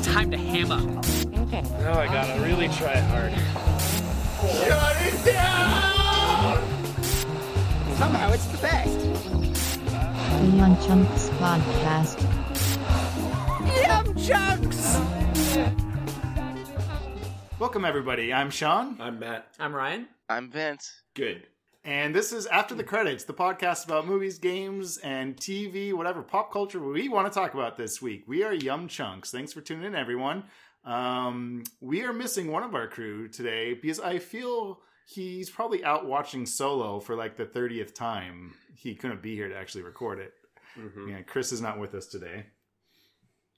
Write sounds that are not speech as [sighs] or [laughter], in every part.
It's time to ham up. Now I gotta really try hard. Shut it down! Somehow it's the best. The Yum Chunks Podcast. Yum chunks! Welcome, everybody. I'm Sean, I'm Matt. I'm Ryan. I'm Vince. Good. And this is After the Credits, the podcast about movies, games, and TV, whatever pop culture we want to talk about this week. We are Yum Chunks. Thanks for tuning in, everyone. Um, we are missing one of our crew today because I feel he's probably out watching Solo for like the 30th time. He couldn't be here to actually record it. Mm-hmm. Yeah, Chris is not with us today.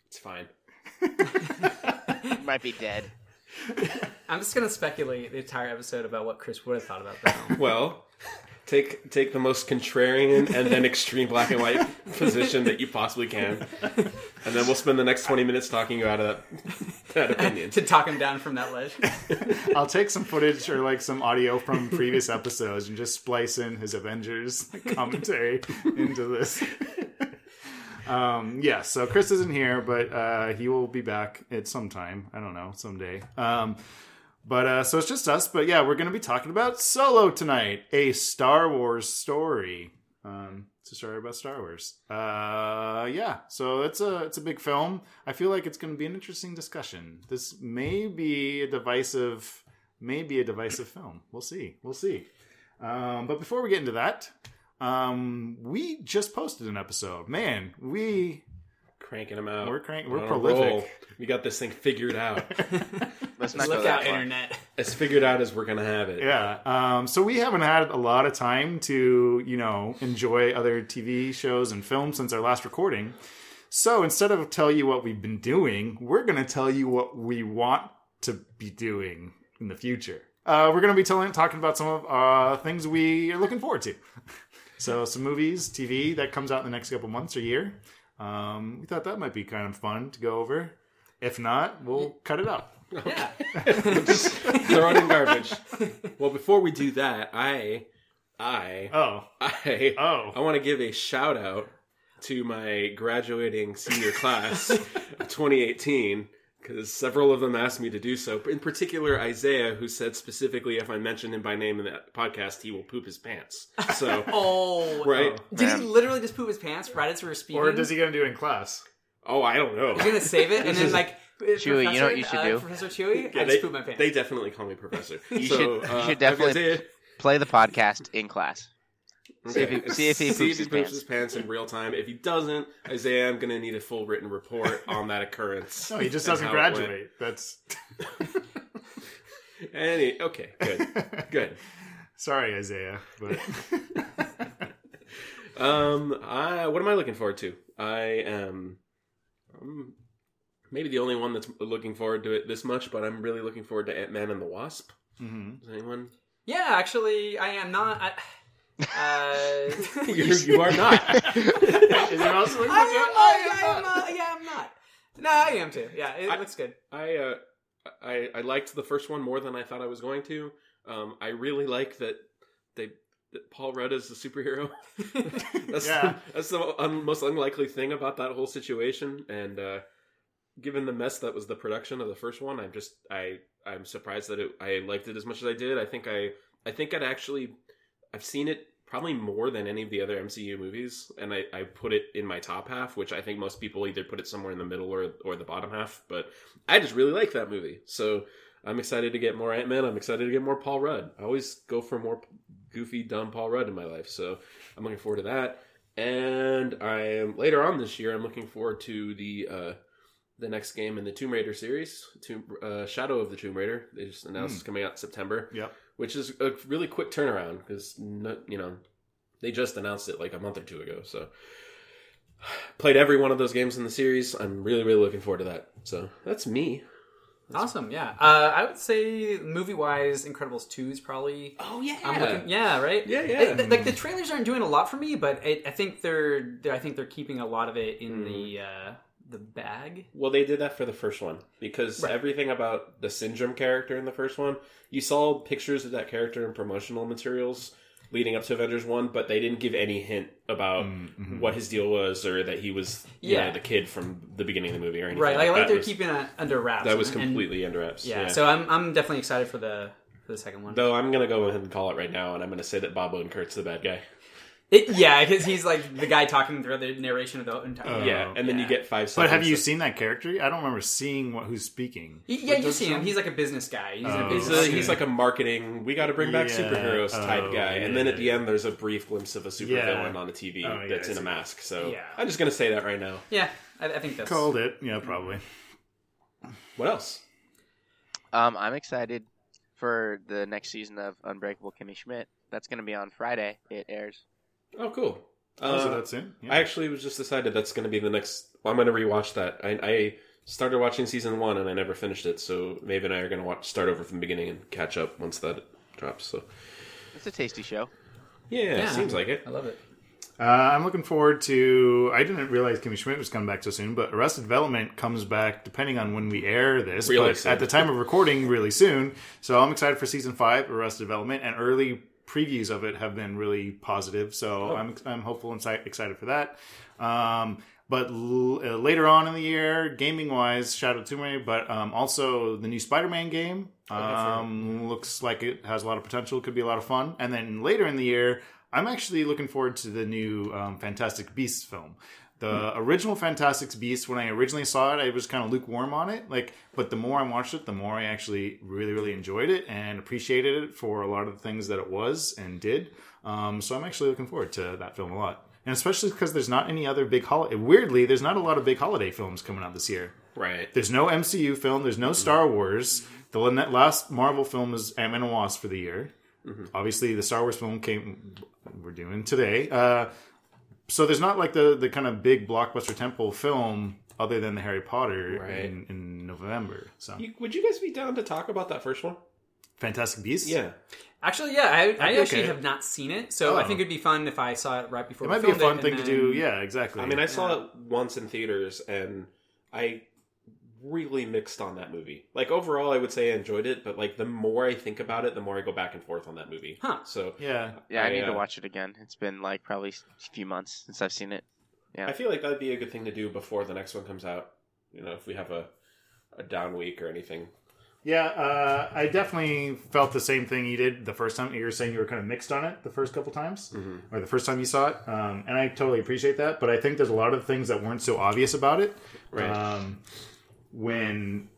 It's fine. [laughs] Might be dead. I'm just gonna speculate the entire episode about what Chris would have thought about that. [laughs] Well, take take the most contrarian and then extreme black and white position that you possibly can, and then we'll spend the next twenty minutes talking you out of that, that opinion. [laughs] to talk him down from that ledge. [laughs] I'll take some footage or like some audio from previous episodes and just splice in his Avengers commentary into this. Um, yeah, so Chris isn't here, but uh, he will be back at some time. I don't know, someday. Um, but uh, so it's just us. But yeah, we're going to be talking about Solo tonight, a Star Wars story. Um, it's a story about Star Wars. Uh, yeah, so it's a it's a big film. I feel like it's going to be an interesting discussion. This may be a divisive, may be a divisive film. We'll see. We'll see. Um, but before we get into that, um, we just posted an episode. Man, we Cranking them out. We're crank- we're prolific. roll. We got this thing figured out. [laughs] Let's not go Look that out, far. internet. as figured out as we're gonna have it. Yeah. Um, so we haven't had a lot of time to, you know, enjoy other TV shows and films since our last recording. So instead of tell you what we've been doing, we're going to tell you what we want to be doing in the future. Uh, we're going to be telling, talking about some of uh, things we are looking forward to. [laughs] so some movies, TV that comes out in the next couple months or year. Um, we thought that might be kind of fun to go over. If not, we'll cut it up. [laughs] Yeah. [laughs] Just throw it in garbage. Well, before we do that, I, I, Oh, I, oh. I want to give a shout out to my graduating senior class of 2018 because several of them asked me to do so. In particular, Isaiah, who said specifically, if I mention him by name in that podcast, he will poop his pants. So, [laughs] Oh, [laughs] right? Did he literally just poop his pants right as we were speaking? Or does he going to do it in class? Oh, I don't know. He's gonna save it and then [laughs] like. Chewy, you know what you should uh, do? Professor Chewy, Yeah, I they, just poop my pants. they definitely call me professor. You so, should- you uh, should definitely- Play the podcast in class. See if Okay. he- see if he poops his pants. his pants in real time. If he doesn't, Isaiah, I'm going to need a full written report on that occurrence. No, he just and doesn't how it went. graduate. That's [laughs] Any, okay, good, good. [laughs] sorry, Isaiah, but [laughs] Um, I what am I looking forward to? I am um, maybe the only one that's looking forward to it this much, but I'm really looking forward to Ant Man and the Wasp. Mhm. Is anyone? Yeah, actually, I am not. I, uh, [laughs] You're, you are not. [laughs] is anyone else looking I forward to am, it? I, I am, uh, yeah, I'm not. No, I am too. Yeah, it I- looks good. I uh, I I liked the first one more than I thought I was going to. Um, I really like that they that Paul Rudd is the superhero. [laughs] that's Yeah. the, that's the un, most unlikely thing about that whole situation. And uh, given the mess that was the production of the first one, I'm just I I'm surprised that it, I liked it as much as I did. I think I I think I'd actually I've seen it probably more than any of the other MCU movies, and I, I put it in my top half, which I think most people either put it somewhere in the middle or or the bottom half. But I just really like that movie, so I'm excited to get more Ant Man. I'm excited to get more Paul Rudd. I always go for more goofy, dumb Paul Rudd in my life, so I'm looking forward to that. And I am later on this year. I'm looking forward to the uh, the next game in the Tomb Raider series, Tomb, uh, Shadow of the Tomb Raider. They just announced it's coming out in September Yep. Which is a really quick turnaround because you know they just announced it like a month or two ago. So [sighs] played every one of those games in the series. I'm really really looking forward to that. So that's me. Awesome, yeah. Uh, I would say movie wise, Incredibles two is probably. Oh yeah, I'm looking, yeah, right. Yeah, yeah. It- like the trailers aren't doing a lot for me, but it, I think they're, I think they're keeping a lot of it in the uh, the bag. Well, they did that for the first one because Right. everything about the Syndrome character in the first one, you saw pictures of that character in promotional materials leading up to Avengers one, but they didn't give any hint about Mm-hmm. what his deal was or that he was you Yeah. know, the kid from the beginning of the movie or anything. right. Like, I like that they're was, keeping it under wraps. that was and- completely under wraps. yeah, So I'm I'm definitely excited for the for the second one. Though I'm gonna go ahead and call it right now, and I'm gonna say that Bob Odenkirk's the bad guy. It, yeah, because he's like the guy talking through the narration of the entire. Oh. yeah, and then you get five. seconds. But have you of- seen that character? I don't remember seeing what who's speaking. He- yeah, you see him. He's like a business guy. He's Oh. a He's, business. a, he's like a marketing. We got to bring back Yeah. superheroes type Oh, guy, and then at the end, there's a brief glimpse of a supervillain Yeah. on the TV Oh, yeah, that's in a mask. So Yeah. I'm just gonna say that right now. yeah, I, I think that's Called it. Yeah, probably. What else? Um, I'm excited for the next season of Unbreakable Kimmy Schmidt. That's going to be on Friday. It airs. Oh, cool. Oh, so Uh, that's it. Yeah. I actually was just decided that's going to be the next. I'm going to rewatch that. I, I started watching season one and I never finished it, so Maeve and I are going to watch start over from the beginning and catch up once that drops. So It's a tasty show. yeah, Yeah. seems like it. I love it. Uh, I'm looking forward to. I didn't realize Kimmy Schmidt was coming back so soon, but Arrested Development comes back depending on when we air this. Really but soon. at the time of recording, really soon. So I'm excited for season five, Arrested Development, and early previews of it have been really positive. So Oh. I'm I'm hopeful and exci- excited for that. Um, but l- uh, later on in the year, gaming wise, Shadow Tomb Raider, but um, also the new Spider-Man game um, looks like it has a lot of potential. Could be a lot of fun. And then later in the year, I'm actually looking forward to the new um, Fantastic Beasts film. The original Fantastic Beasts, when I originally saw it, I was kind of lukewarm on it. Like, but the more I watched it, the more I actually really, really enjoyed it and appreciated it for a lot of the things that it was and did. Um, so I'm actually looking forward to that film a lot, and especially because there's not any other big holiday. Weirdly, there's not a lot of big holiday films coming out this year. Right. There's no MCU film. There's no Star Wars. The last Marvel film is Ant Man and Wasp for the year. Obviously, the Star Wars film came. We're doing today. Uh, so there's not like the the kind of big blockbuster tentpole film other than the Harry Potter Right. in, in November. So You, would you guys be down to talk about that first one? Fantastic Beasts. Yeah. Actually, yeah, I, I actually okay. have not seen it, so I Oh. think it'd be fun if I saw it right before. it might be a fun thing and to do. Yeah, exactly. I mean, I saw it once in theaters, and I really mixed on that movie. Like overall, I would say I enjoyed it, but like the more I think about it, the more I go back and forth on that movie. Huh. So yeah, Yeah, I, I, need to uh, watch it again. It's been like probably a few months since I've seen it. Yeah. I feel like that'd be a good thing to do before the next one comes out. You know, if we have a a down week or anything. yeah. Uh, I definitely felt the same thing you did the first time. You were saying you were kind of mixed on it the first couple times, or the first time you saw it, um, and I totally appreciate that. But I think there's a lot of things that weren't so obvious about it. Right. um, when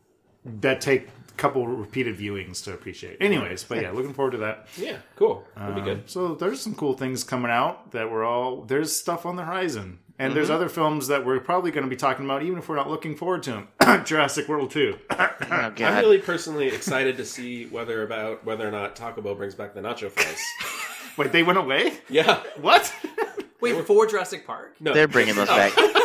that take a couple repeated viewings to appreciate. Anyways, but yeah, looking forward to that. yeah, cool. That'd be Um, good. So there's some cool things coming out that we're all there's stuff on the horizon. And there's Mm-hmm. other films that we're probably going to be talking about, even if we're not looking forward to them. [coughs] Jurassic World 2. [coughs] Oh, I'm really personally excited to see whether about whether or not Taco Bell brings back the nacho fries. [laughs] Wait, they went away? yeah. What? Wait, for Jurassic Park? No. They're bringing those back. [laughs]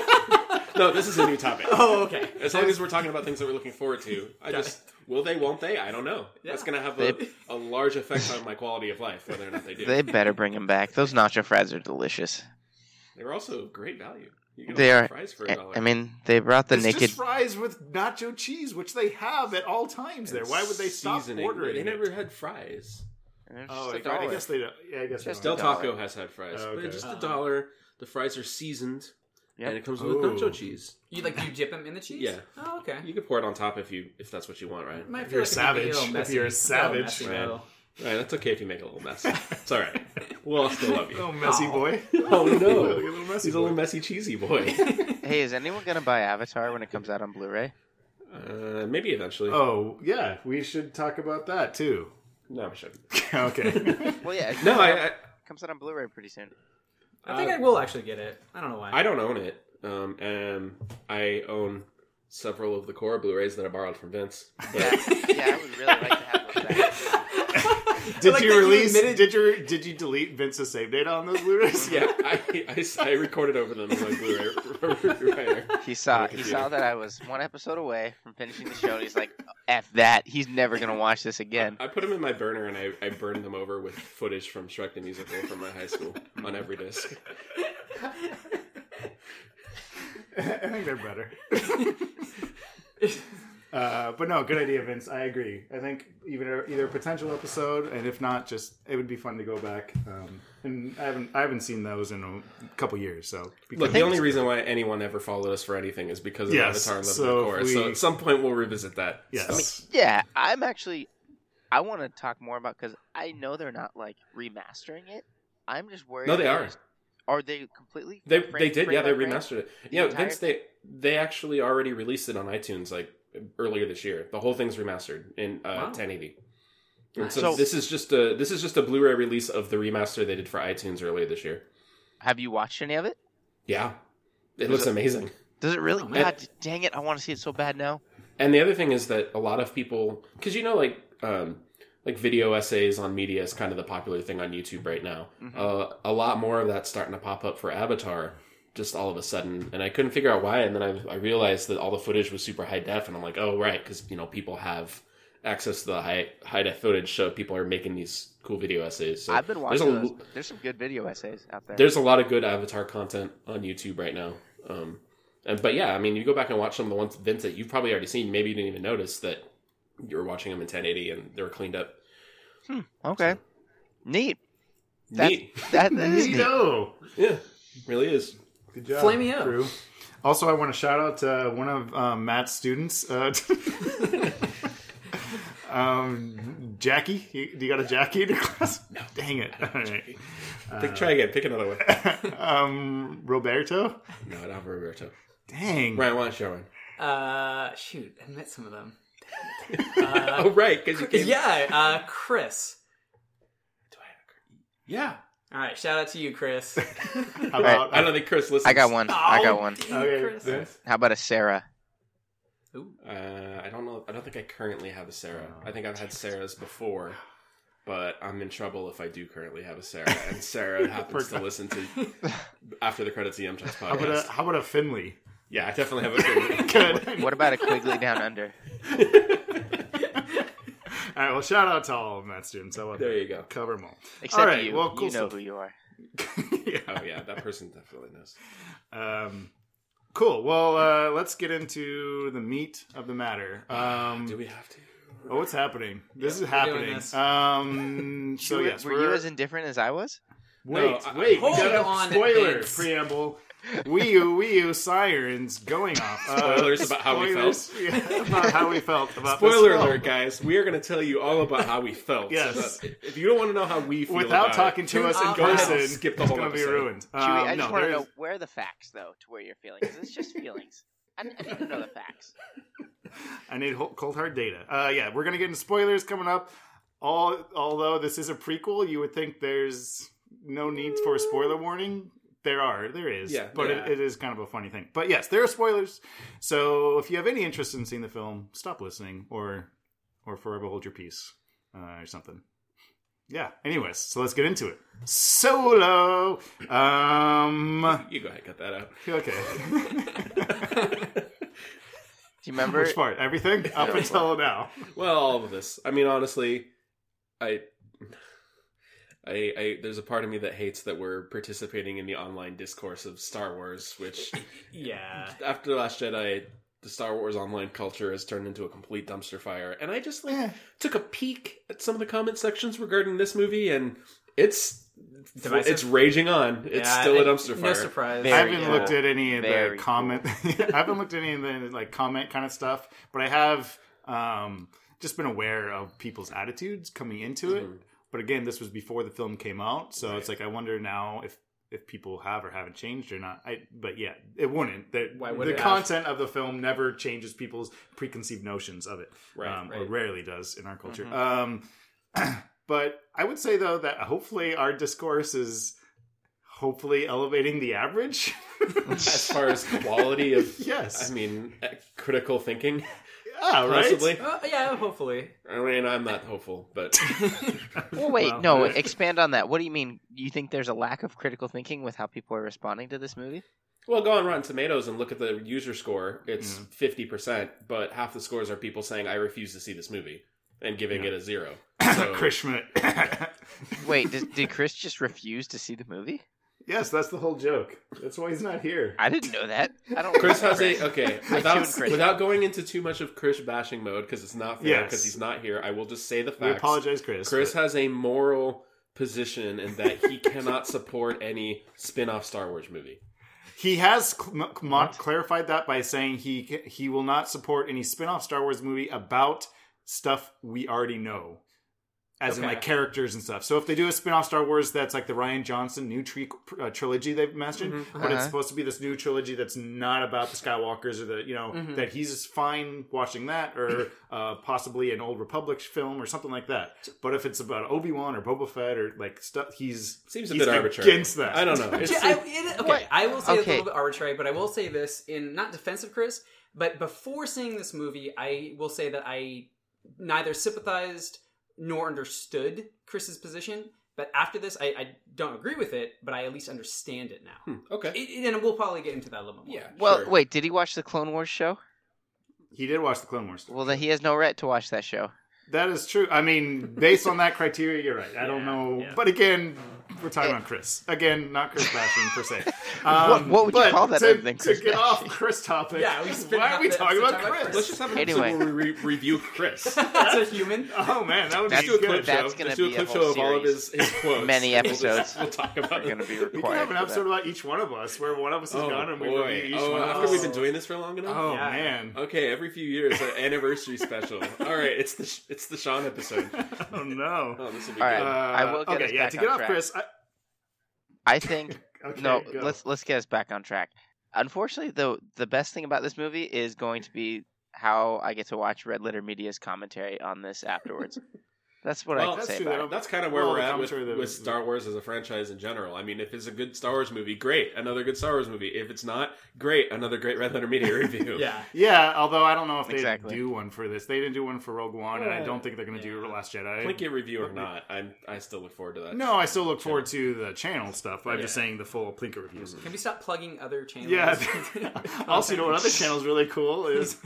No, this is a new topic. [laughs] Oh, okay. As long as we're talking about things that we're looking forward to, I just will they, won't they? I don't know. That's going to have a, They- a large effect on my quality of life, whether or not they do. they better bring them back. Those nacho fries are delicious. They're also great value. You get They a lot are. fries for a eh, dollar. I mean, they brought the it's naked. just fries with nacho cheese, which they have at all times there. Why would they stop Seasoning. ordering They it? never had fries. They're Oh, just a I dollar. guess they don't. Yeah, I guess Just they Del don't. dollar. Taco has had fries, Oh, but just a Oh. dollar. The fries are seasoned, Yep. and it comes with Ooh. nacho cheese. You like you dip them in the cheese? Yeah. Oh, okay. You can pour it on top if you if that's what you want, right? Might If feel you're like a it might be savage. little If you're a It's savage, messy, right. though. Right, that's okay if you make a little mess. It's all right. We'll all still love you. Oh, messy Aw. boy. [laughs] Oh Look at no, [laughs] little messy he's a little messy cheesy boy. [laughs] Hey, is anyone gonna buy Avatar when it comes out on Blu-ray? Uh, maybe eventually. Oh, yeah, we should talk about that too. No, we shouldn't. okay. Well, yeah. It No, comes I, I comes out on Blu-ray pretty soon. I think Uh, I will actually get it. I don't know why. I don't own it. Um, and I own several of the Korra Blu-rays that I borrowed from Vince. But Yeah, [laughs] yeah. I would really like to have those back. Did like you that you release? admitted- Did you did you delete Vince's save data on those Blu-rays? yeah, I, I, I recorded over them in my Blu-ray [laughs] writer. He saw he saw that I was one episode away from finishing the show, and he's like, "F that! He's never gonna watch this again." I put them in my burner and I, I burned them over with footage from Shrek the Musical from my high school on every disc. [laughs] I think they're better. [laughs] Uh, but no, good idea, Vince. I agree. I think even either a potential episode, and if not, just it would be fun to go back. Um, and I haven't I haven't seen those in a couple years, so Look, the only reason why anyone ever followed us for anything is because of Yes, Avatar: Love so of if Korra. So at some point we'll revisit that. yes, Yeah, I'm actually. I want to talk more about because I know they're not like remastering it. I'm just worried. No, they are. it's- Are they completely? They frame- they did, yeah. They by frame? remastered it. The Yeah, entire Vince, they they actually already released it on iTunes like earlier this year. The whole thing's remastered in uh, Wow. 1080. And so, So- this is just a this is just a Blu-ray release of the remaster they did for iTunes earlier this year. Have you watched any of it? Yeah, it Is looks it- amazing. Does it really? Oh, man. God dang it! I want to see it so bad now. And the other thing is that a lot of people, because you know, like um, like video essays on media is kind of the popular thing on YouTube right now. Mhm. Uh, a lot more of that's starting to pop up for Avatar, just all of a sudden, and I couldn't figure out why. And then I, I realized that all the footage was super high def, and I'm like, oh right, because you know people have access to the high high def footage, so people are making these cool video essays. So I've been there's watching a, those. There's some good video essays out there. there's a lot of good Avatar content on YouTube right now. Um, and but yeah, I mean, you go back and watch some of the ones Vince that you've probably already seen. Maybe you didn't even notice that you were watching them in 1080 and they were cleaned up. okay, neat. That's, Neat, That, that [laughs] is neat. Yeah, really is. Good job, Flame me up. crew. Also, I want to shout out to one of um, Matt's students, uh, [laughs] um, Jackie. You, do you got a Jackie in your class? No. Dang it! All right. Pick, try again. Pick another one. [laughs] um, Roberto. No, not Roberto. Dang. Ryan, why don't you show one? Uh, shoot, I met some of them. [laughs] oh, right, because you came. Yeah, uh, Chris. Do I have a Chris. yeah. All right, shout out to you, Chris. [laughs] How about? I don't think Chris listens. I got one. I got one. dang, Okay, Chris. Vince. How about a Sarah? Ooh. Uh, I don't know. I don't think I currently have a Sarah. I think I've had Sarahs before, but I'm in trouble if I do currently have a Sarah. And [laughs] Sarah happens to listen to [laughs] after the credits of Yum Chunks How about podcast. a, how about a Finley? Yeah, I definitely have a favorite. Good. What about a Quigley Down Under? All right. Well, shout out to all of Matt's students. How about there you go. Cover them all. Except All right, you. well, cool you know stuff. who you are. [laughs] yeah. Oh yeah, that person definitely knows. Um, cool. Well, uh, let's get into the meat of the matter. Um, Do we have to? oh, what's happening? This Yeah, is happening. this. Um, [laughs] so You were- yes, were we're, you as indifferent as I was? wait, No, I- wait. Hold got a on, spoiler preamble. Wii U, Wii U sirens going off. Uh, Spoilers about how we felt. [laughs] Yeah, about how we felt about this Spoiler film. alert, guys! We are going to tell you all about how we felt. Yes. So if you don't want to know how we feel, Without about talking it, to us in out. Go ahead person, and skip the it's whole going to be episode. ruined. Chewy, Um, I just no, want to there's- know where are the facts, though, to where you're feeling. 'Cause it's just feelings. I, I need to know the facts. I need cold hard data. Uh, yeah, we're gonna get into spoilers coming up. All although this is a prequel, you would think there's no need for a spoiler warning. There are, there is, Yeah, but yeah. It, it is kind of a funny thing. But yes, there are spoilers. So if you have any interest in seeing the film, stop listening, or or forever hold your peace, uh, or something. Yeah. Anyways, so let's get into it. Solo. Um. You go ahead, cut that out. [laughs] Okay. [laughs] Do you remember? Which part? Everything [laughs] up until now. Well, all of this. I mean, honestly, I, I, I, there's a part of me that hates that we're participating in the online discourse of Star Wars, which [laughs] Yeah. after the Last Jedi, the Star Wars online culture has turned into a complete dumpster fire. And I just like took a peek at some of the comment sections regarding this movie, and it's Divisive? it's raging on. It's Yeah, still a dumpster fire. No surprise. Very I haven't cool. looked at any of the Very comment. [laughs] I haven't looked at any of the like comment kind of stuff, but I have um, just been aware of people's attitudes coming into it. But again, this was before the film came out, so Right. it's like I wonder now if if people have or haven't changed or not. I but yeah, it wouldn't. The, Why would the it have? content of the film never changes people's preconceived notions of it, Right, um, or rarely does in our culture. Mhm. Um, [clears throat] but I would say though that hopefully our discourse is hopefully elevating the average. [laughs] as far as quality of, [laughs] yes, I mean, critical thinking, yeah, right. possibly. Uh, yeah, hopefully. I mean, I'm not hopeful, but [laughs] Well, wait, Well, no. Expand on that. What do you mean? You think there's a lack of critical thinking with how people are responding to this movie? Well, go on Rotten Tomatoes and look at the user score. It's Mm. fifty percent, but half the scores are people saying "I refuse to see this movie" and giving Yeah. it a zero. [coughs] So, Chris Schmidt. Wait, did, did Chris just refuse to see the movie? Yes, that's the whole joke. That's why he's not here. I didn't know that. I don't. Chris has Chris. a okay. [laughs] Without Chris without going into too much of Chris bashing mode because it's not fair Yes. because he's not here. I will just say the fact. We apologize, Chris. Chris but- has a moral position in that he [laughs] cannot support any spin-off Star Wars movie. He has cl- m- mo- clarified that by saying he he will not support any spin-off Star Wars movie about stuff we already know. As in Okay. like characters and stuff. So if they do a spin-off Star Wars that's like the Rian Johnson new tri- uh, trilogy they've mentioned, but it's Uh-huh. supposed to be this new trilogy that's not about the Skywalkers or the you know that he's fine watching that or [clears throat] uh, possibly an old Republic film or something like that. But if it's about Obi Wan or Boba Fett or like stuff, he's Seems a he's bit arbitrary. against that. I don't know. It's, I, it, okay, What? I will say it's a little bit arbitrary, but I will say this in not defensive, Chris, but before seeing this movie, I will say that I neither sympathized nor understood Chris's position. But after this, I, I don't agree with it, but I at least understand it now. Hmm, okay. It, it- and we'll probably get into that a little bit more. yeah. Well, sure. wait. Did he watch the Clone Wars show? He did watch the Clone Wars. Well, then he has no right to watch that show. That is true. I mean, based on that criteria, you're right. I don't know, yeah. but again, we're talking about Chris. Again, not Chris bashing per se. [laughs] What- um, what would you call that To, other to Chris get off? Chris topic. Yeah, we why are we talking about talking about Chris? Let's just have an Anyway. episode where we re- review Chris. [laughs] That's a human. Oh man, that would That's be do a clip good. That's show. gonna Let's do a be a clip show of all of his, series. his quotes. Many episodes We'll, talk about going to it. be We can have an episode about each one of us, where one of us is Oh gone and we boy! review each Oh, one of after us. we've been doing this for long enough. Oh man. Okay, every few years, an anniversary special. [laughs] All right, it's the it's the Sean episode. Oh no. Oh, this will be good. I will get okay, yeah. to get off track. Chris, I, I think [laughs] okay, no. go. Let's let's get us back on track. Unfortunately, though, the best thing about this movie is going to be how I get to watch Red Letter Media's commentary on this afterwards. [laughs] That's what I Well, can that's say true, about That's kind of where Well, we're at with, commentary with Star Wars as a franchise in general. I mean, if it's a good Star Wars movie, great, another good Star Wars movie. If it's not, great, another great Red Letter Media [laughs] review. Yeah. Yeah, although I don't know if they Exactly. do one for this. They didn't do one for Rogue One, and I don't think they're going to do Last Jedi. Plinkett review or not, I'm I still look forward to that. No, I still look forward to the channel stuff. I'm just saying the full Plinkett reviews. Can we stop plugging other channels? Yeah. [laughs] [laughs] also, you know what other channel is really cool is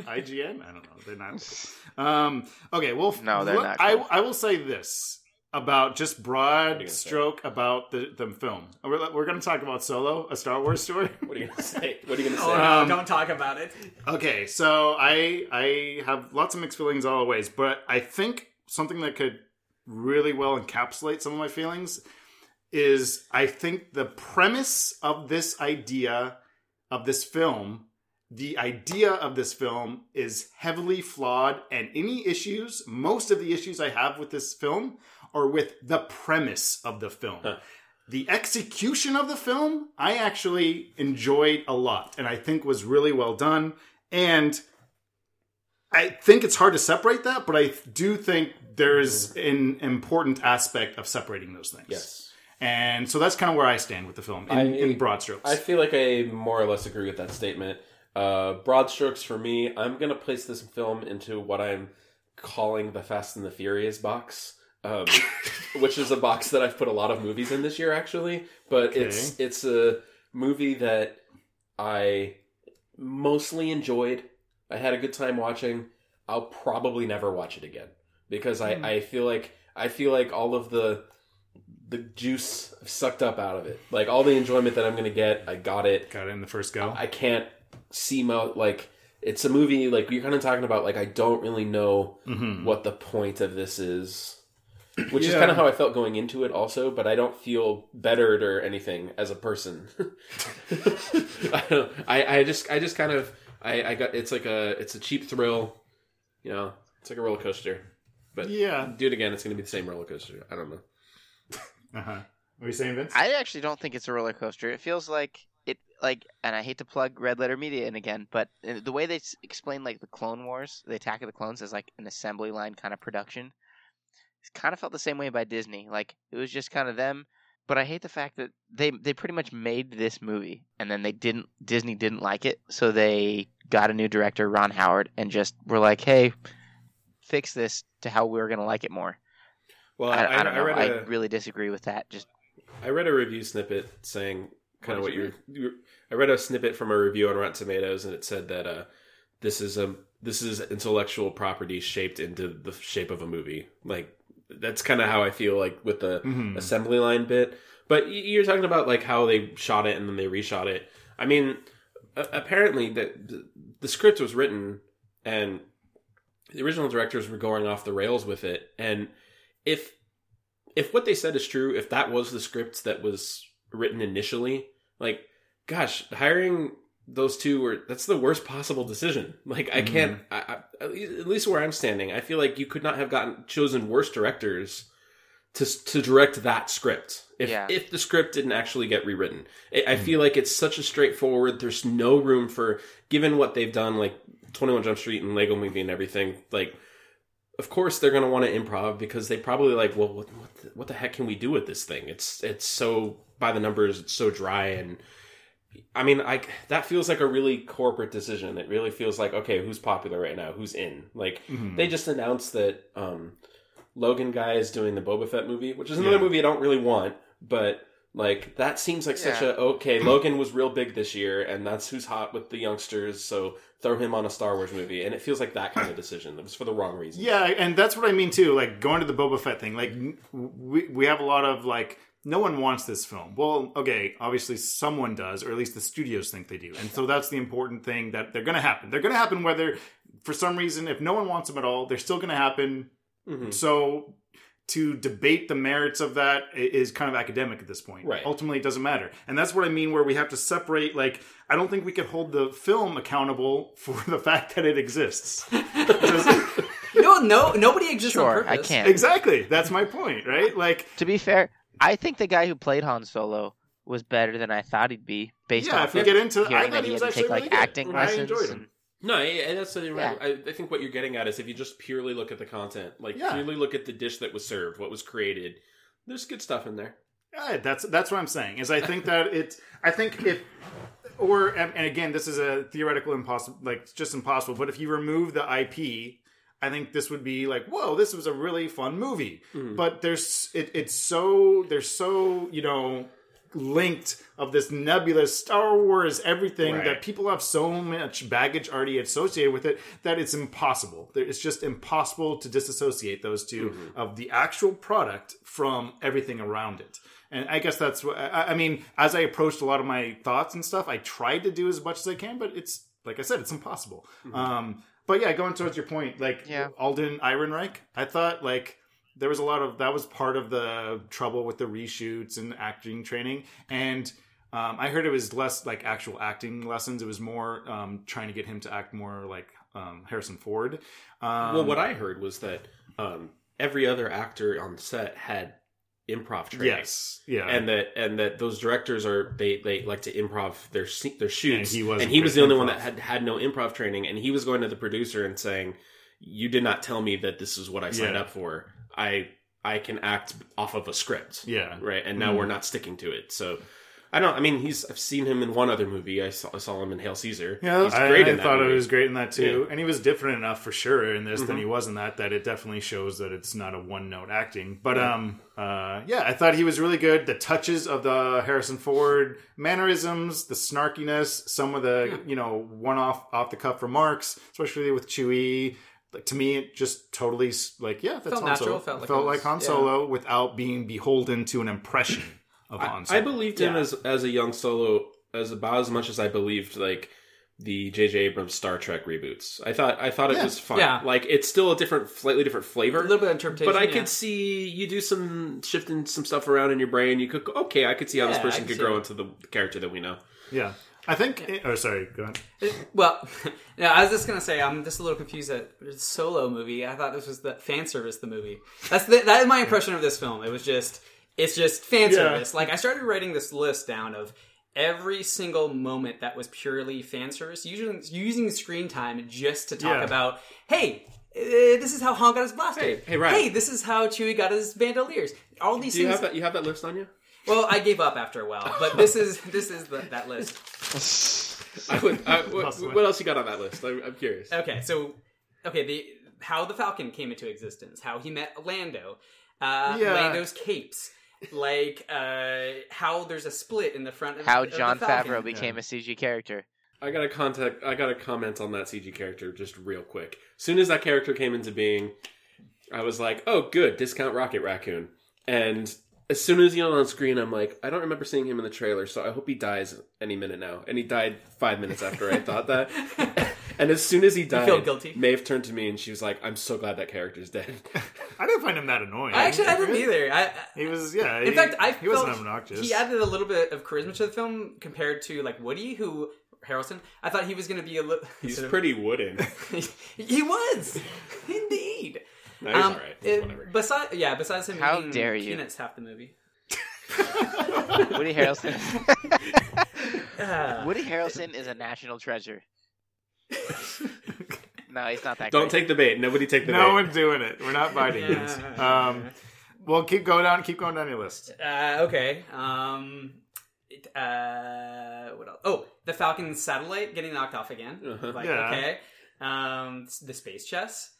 IGN. I don't know. They're not. Um, okay. Well, No, they're look, not I. I will say this about just broad gonna say? stroke about the the film. We're, we're going to talk about Solo, a Star Wars story. [laughs] What are you gonna say? What are you gonna [laughs] Oh say? no! Um, don't talk about it. Okay, so I I have lots of mixed feelings all ways, but I think something that could really well encapsulate some of my feelings is I think the premise of this idea of this film, the idea of this film is heavily flawed and any issues, most of the issues I have with this film are with the premise of the film. Huh. The execution of the film, I actually enjoyed a lot and I think was really well done. And I think it's hard to separate that, but I do think there's an important aspect of separating those things. yes, And so that's kind of where I stand with the film in, I- in broad strokes. I feel like I more or less agree with that statement. Uh, broad strokes for me, I'm gonna place this film into what I'm calling the Fast and the Furious box. Um, [laughs] which is a box that I've put a lot of movies in this year, actually. But it's it's a movie that I mostly enjoyed. I had a good time watching. I'll probably never watch it again because I, I feel like I feel like all of the the juice sucked up out of it. Like all the enjoyment that I'm gonna get, I got it. Got it in the first go. I can't see mo like it's a movie like you're kind of talking about like I don't really know Mhm. what the point of this is. Which is kind of how I felt going into it, also. But I don't feel bettered or anything as a person. [laughs] I, don't, I I just I just kind of I I got it's like a it's a cheap thrill, you know. It's like a roller coaster. But Yeah. do it again, it's going to be the same roller coaster. I don't know. Uh-huh. What are you saying, Vince? I actually don't think it's a roller coaster. It feels like it like, and I hate to plug Red Letter Media in again, but uh, the way they s- explain like the Clone Wars, the Attack of the Clones, as like an assembly line kind of production, it kind of felt the same way by Disney. Like it was just kind of them. But I hate the fact that they they pretty much made this movie, and then they didn't Disney didn't like it, so they got a new director, Ron Howard, and just were like, hey, fix this to how we're gonna like it more. Well, I, I, read I a- really disagree with that. Just I read a review snippet saying kind What of what you you're, you I read a snippet from a review on Rotten Tomatoes, and it said that uh, this is a this is intellectual property shaped into the shape of a movie. Like that's kind of how I feel like with the Mhm. assembly line bit. But you're talking about like how they shot it and then they reshot it. I mean, apparently the the script was written and the original directors were going off the rails with it. And if if what they said is true, if that was the script that was written initially, like, gosh, hiring those two were that's the worst possible decision. Like, I can't. Mm-hmm. I, I, at least- where I'm standing, I feel like you could not have gotten chosen worse directors to to direct that script if Yeah. if the script didn't actually get rewritten. I, I mm-hmm. feel like it's such a straightforward. There's no room for given what they've done, like Twenty One Jump Street and Lego Movie and everything. Like, of course they're going to want to improv because they probably like, well, what what the, what the heck can we do with this thing? It's it's so by the numbers, it's so dry and. I mean, I that feels like a really corporate decision. It really feels like okay, who's popular right now? Who's in? Like Mhm. they just announced that um, Logan guy is doing the Boba Fett movie, which is another Yeah. movie I don't really want, but like that seems like such a okay. Logan was real big this year, and that's who's hot with the youngsters. So throw him on a Star Wars movie, and it feels like that kind of decision. It was for the wrong reason. Yeah, and that's what I mean too. Like going to the Boba Fett thing. Like we we have a lot of like no one wants this film. Well, okay, obviously someone does, or at least the studios think they do, and so that's the important thing that they're going to happen. They're going to happen whether for some reason if no one wants them at all, they're still going to happen. Mhm. So to debate the merits of that is kind of academic at this point. Right. Ultimately, it doesn't matter, and that's what I mean. Where we have to separate. Like, I don't think we could hold the film accountable [laughs] for the fact that it exists. [laughs] [laughs] No, no, nobody exists on Sure, purpose. I can't. exactly. That's my point, right? Like, To be fair, I think the guy who played Han Solo was better than I thought he'd be, based yeah, off if we get into, I hearing thought that he he was had to actually take like good. acting I lessons. enjoyed him. and- No, yeah, and that's the right. Yeah. I, I think what you're getting at is if you just purely look at the content, like Yeah. purely look at the dish that was served, what was created. There's good stuff in there. Yeah, that's that's what I'm saying. Is I think [laughs] that it's I think if, or and and again, this is a theoretical impossible, like it's just impossible. But if you remove the IP, I think this would be like, whoa, this was a really fun movie. Mm-hmm. But there's it, it's so there's so you know linked of this nebulous Star Wars everything Right. that people have so much baggage already associated with it that it's impossible. It's just impossible to disassociate those 2 of the actual product from everything around it. And I guess that's what I, I mean. As I approached a lot of my thoughts and stuff, I tried to do as much as I can, but it's like I said, it's impossible. Um, but yeah, going towards your point, like Yeah. Alden Ehrenreich, I thought like there was a lot of that was part of the trouble with the reshoots and acting training. And um, i heard it was less like actual acting lessons. It was more um, trying to get him to act more like um, harrison ford. Um, well, what I heard was that um, every other actor on set had improv training. yes. Yeah. And that and that those directors are they they like to improv their their shoots. And he wasn't and he was the only improv. one that had had no improv training. And he was going to the producer and saying you did not tell me that this is what I signed Yeah. up for I I can act off of a script yeah right and now Mhm. we're not sticking to it so I don't I mean he's I've seen him in one other movie I saw, I saw him in Hail Caesar yeah, he's great I in that thought movie. it was great in that too, and he was different enough for sure in this than Mhm. he was in that. That it definitely shows that it's not a one note acting. But um, uh, yeah, I thought he was really good. The touches of the Harrison Ford mannerisms, the snarkiness, some of the you know one off off the cuff remarks, especially with Chewie. Like to me, it just totally like yeah, that's Felt Han natural, Solo. felt like felt was- like Han yeah. Solo without being beholden to an impression of Han I, Solo. I believed him Yeah. as as a young solo as about as much as I believed like the J.J. Abrams Star Trek reboots. I thought I thought it Yeah. was fun. Yeah. Like it's still a different, slightly different flavor, A flavor. little bit of interpretation. but I yeah. could see you do some shifting some stuff around in your brain. You could okay, I could see how this Yeah, I person could grow it. into the character that we know. yeah, I think. Oh, sorry. Go on. Well, [laughs] no, I was just gonna say I'm just a little confused at the solo movie. I thought this was the fan service the movie. That's the, that is my impression of this film. It was just it's just fan Yeah. service. Like I started writing this list down of every single moment that was purely fan service, using using screen time just to talk Yeah. about hey. Uh, this is how Han got his blaster. Hey, hey, Ryan. this is how Chewie got his bandoliers. All these Do you things. have that? You have that list on you? Well, I gave up after a while, but this is this is the, that list. I would. I, what, what else you got on that list? I'm, I'm curious. Okay, so okay, the how the Falcon came into existence, how he met Lando, uh, Yeah. Lando's capes, like uh, how there's a split in the front. Of, How of the Jon Falcon. Favreau became a CG character. I got to contact. I got to comment on that CG character just real quick. As soon as that character came into being, I was like, "Oh, good, discount Rocket Raccoon." And as soon as he's on screen, I'm like, I don't remember seeing him in the trailer, so I hope he dies any minute now. And he died five minutes after I thought that. [laughs] and as soon as he died, feel guilty? Maeve turned to me and she was like, "I'm so glad that character's dead." [laughs] I didn't find him that annoying. I actually I didn't either. I, He was, yeah. in he, fact, I he felt wasn't obnoxious. he added a little bit of charisma to the film compared to like Woody, who Harrelson. I thought he was going to be a little. [laughs] He's pretty wooden. he was indeed. No, he's Um, alright. it- Besides, yeah, besides him How eating dare you. peanuts half the movie. [laughs] [laughs] Woody Harrelson. Ah. Woody Harrelson is a national treasure. [laughs] no, he's not that. Don't great. take the bait. Nobody take the no bait. No one's doing it. We're not biting it. Yeah. Um, well, keep going down. Keep going down your list. Uh, okay. Um. it- Uh. What else? Oh, the Falcon satellite getting knocked off again. Uh-huh. Like Yeah. okay. Um. The space chess.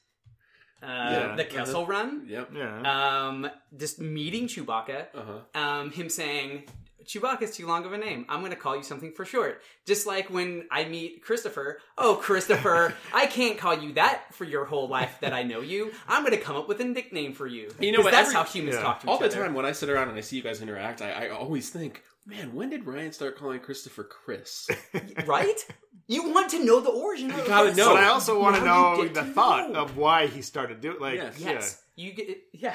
Uh, Yeah. The Kessel Run. Yep. Yeah. Um. Just meeting Chewbacca. Uh huh. um, him saying, Chewbacca's too long of a name. I'm going to call you something for short. Just like when I meet Christopher. Oh, Christopher, [laughs] I can't call you that for your whole life that I know you. I'm going to come up with a nickname for you. You know, what, That's every- how humans yeah. talk to All each the other. time when I sit around and I see you guys interact, I, I always think, man, when did Ryan start calling Christopher Chris? [laughs] Right? You want to know the origin of gotta this. know. But I also want to Now you know get the to thought know. of why he started doing like Yes. Yes. You get yeah. yeah,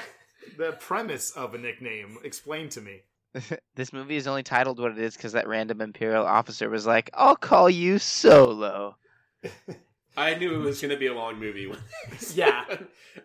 the premise of a nickname. Explain to me. [laughs] this movie is only titled what it is because that random Imperial officer was like, "I'll call you Solo." [laughs] I knew it was going to be a long movie. When [laughs] Yeah.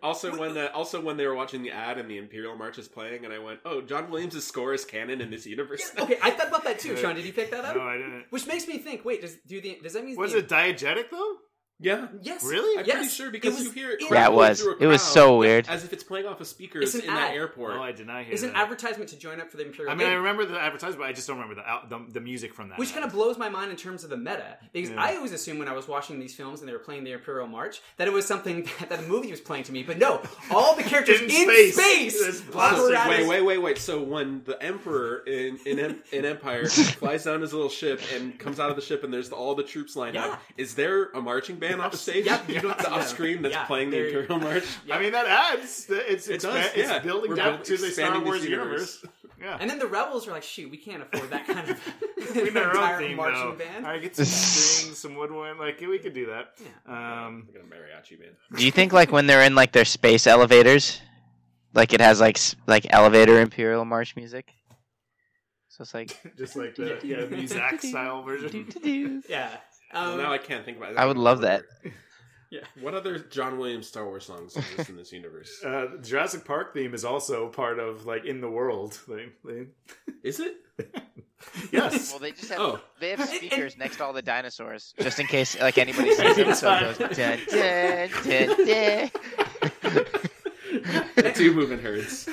also, when uh, also when they were watching the ad and the Imperial March is playing, and I went, "Oh, John Williams' score is canon in this universe." now?" Okay, I thought about that too. Sean, did you pick that up? No, I didn't. Which makes me think. Wait, does do the does that mean Was the, it diegetic though? Yeah. Yes. Really? I'm Yes. pretty sure because you hear it. in- Yeah, it was. through a It was so weird. as if it's playing off of speakers It's an in that airport. Oh, I did not hear It's an advertisement to join up for the Imperial. I mean, I remember the advertisement, but I just don't remember the the, the music from that. Which kind of blows my mind in terms of the meta, because Yeah. I always assumed when I was watching these films and they were playing the Imperial March that it was something [laughs] that, that a movie was playing to me. But no, all the characters [laughs] In in, space. space. It's plastic. were Wait, wait, wait, wait. So when the Emperor in in, Em- in Empire [laughs] flies down his little ship and comes out of the ship, and there's all the troops lined Yeah. up, is there a marching band off stage? Yep, [laughs] you don't- the off yeah. screen that's Yeah, playing the Imperial March. [laughs] I mean, that adds. It's It it's, does, it's yeah. building We're down to the Star Wars universe. universe. Yeah. And then the rebels are like, "Shoot, we can't afford that kind of [laughs] we need our own entire theme marching though. band." All right, get some strings, some woodwind. Like we could do that. Um, Like a mariachi band. Do you think like when they're in like their space elevators, like it has like like elevator Imperial March music? So it's like just like the yeah, the Muzak style version. Yeah. Well, Um, now I can't think about it. I would love that. [laughs] Yeah. What other John Williams Star Wars songs exist in this universe? [laughs] Uh, the Jurassic Park theme is also part of like in the world. They, they, [laughs] Is it? yes. Well, they just have Oh. they have And- speakers next to all the dinosaurs, just in case like anybody sees them. So it goes dun, dun, dun, dun. the two moving herds.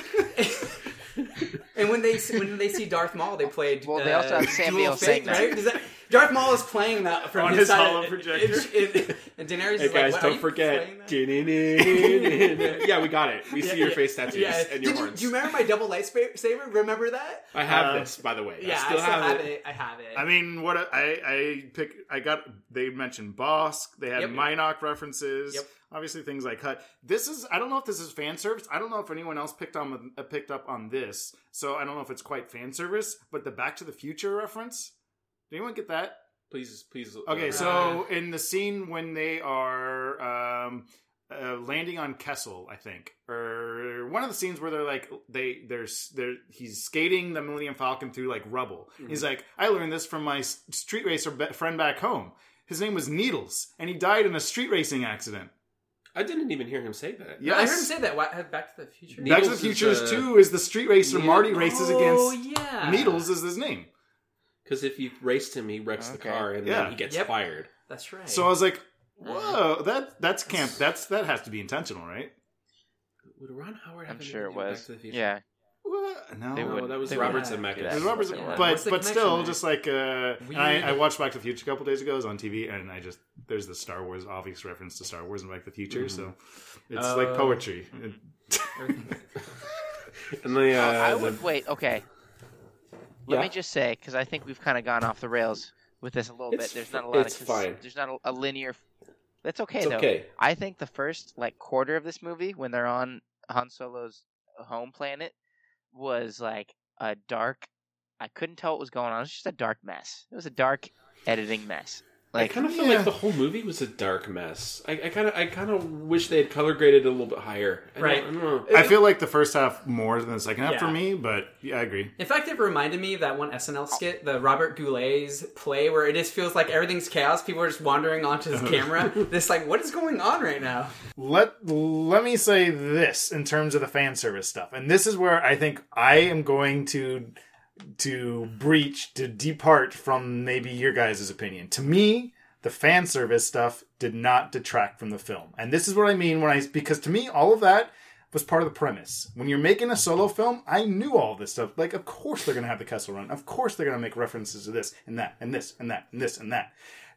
and when they when they see Darth Maul, they played. Well, they uh, also have Sam Duel Neill of saying Fate, that. right? Does that. Darth Maul is playing that from On his his side hollow of- projector. And, and, and Daenerys Hey is like, guys, "What, don't you forget. [laughs] yeah, we got it. We see Yeah, your face tattoos Yeah. and your Did you, horns. do you remember my double lightsaber? Remember that? I have Uh, this, by the way. Yeah, I still, have, it. I have it. I mean, what I I pick I got they mentioned Bossk. They had Yep. Mynock references. Yep. Obviously, things like Hutt. This is I don't know if this is fan service. I don't know if anyone else picked on uh, picked up on this. So I don't know if it's quite fan service. But the Back to the Future reference. Did anyone get that? Please, please. Okay, uh, so in the scene when they are um, uh, landing on Kessel, I think, or one of the scenes where they're like they there's they're he's skating the Millennium Falcon through like rubble. He's like, I learned this from my street racer be- friend back home. His name was Needles, and he died in a street racing accident. I didn't even hear him say that. Yeah. I heard him say that. Why- Back to the Future. Back to the Needles Future is, is uh, two is the street racer Needle- Marty races oh, against yeah. Needles is his name. Because if you raced him, he wrecks Okay. the car and Yeah. then he gets Yep. fired. That's right. So I was like, whoa, that that's camp. That's that has to be intentional, right? Would Ron Howard have I'm sure it anything to do with was. Back to the Future? Yeah, What? No, They No, would- that was they Robert would- Zemeckis. yeah. It was Robert, Yeah. but the but connection still, there? just like uh, We- I, I [laughs] watched Back to the Future a couple days ago. It was on TV, and I just there's the Star Wars obvious reference to Star Wars and Back to the Future, so it's like Oh. poetry. [laughs] [laughs] And the, uh, I the- would wait. Okay, let Yeah. me just say because I think we've kind of gone off the rails with this a little It's bit. There's not a lot it's of fine. There's not a, a linear. That's okay it's though. okay. I think the first like quarter of this movie when they're on Han Solo's home planet was like a dark. I couldn't tell what was going on. It was just a dark mess. It was a dark editing mess. I kind of feel yeah. like the whole movie was a dark mess. I kind of, I kind of wish they had color graded a little bit higher. I don't- Right. I don't know. I feel like the first half more than the second half for me, but yeah, I agree. In fact, it reminded me of that one SNL skit, the Robert Goulet's play, where it just feels like everything's chaos. People are just wandering onto his [laughs] camera. This like, what is going on right now? Let let me say this in terms of the fan service stuff, and this is where I think I am going to to breach to depart from maybe your guys' opinion. To me, the fan service stuff did not detract from the film, and this is what I mean when I because to me all of that was part of the premise. When you're making a solo film, I knew all this stuff. Like, of course they're gonna have the Kessel Run. Of course they're gonna make references to this and that and this and that and this and that.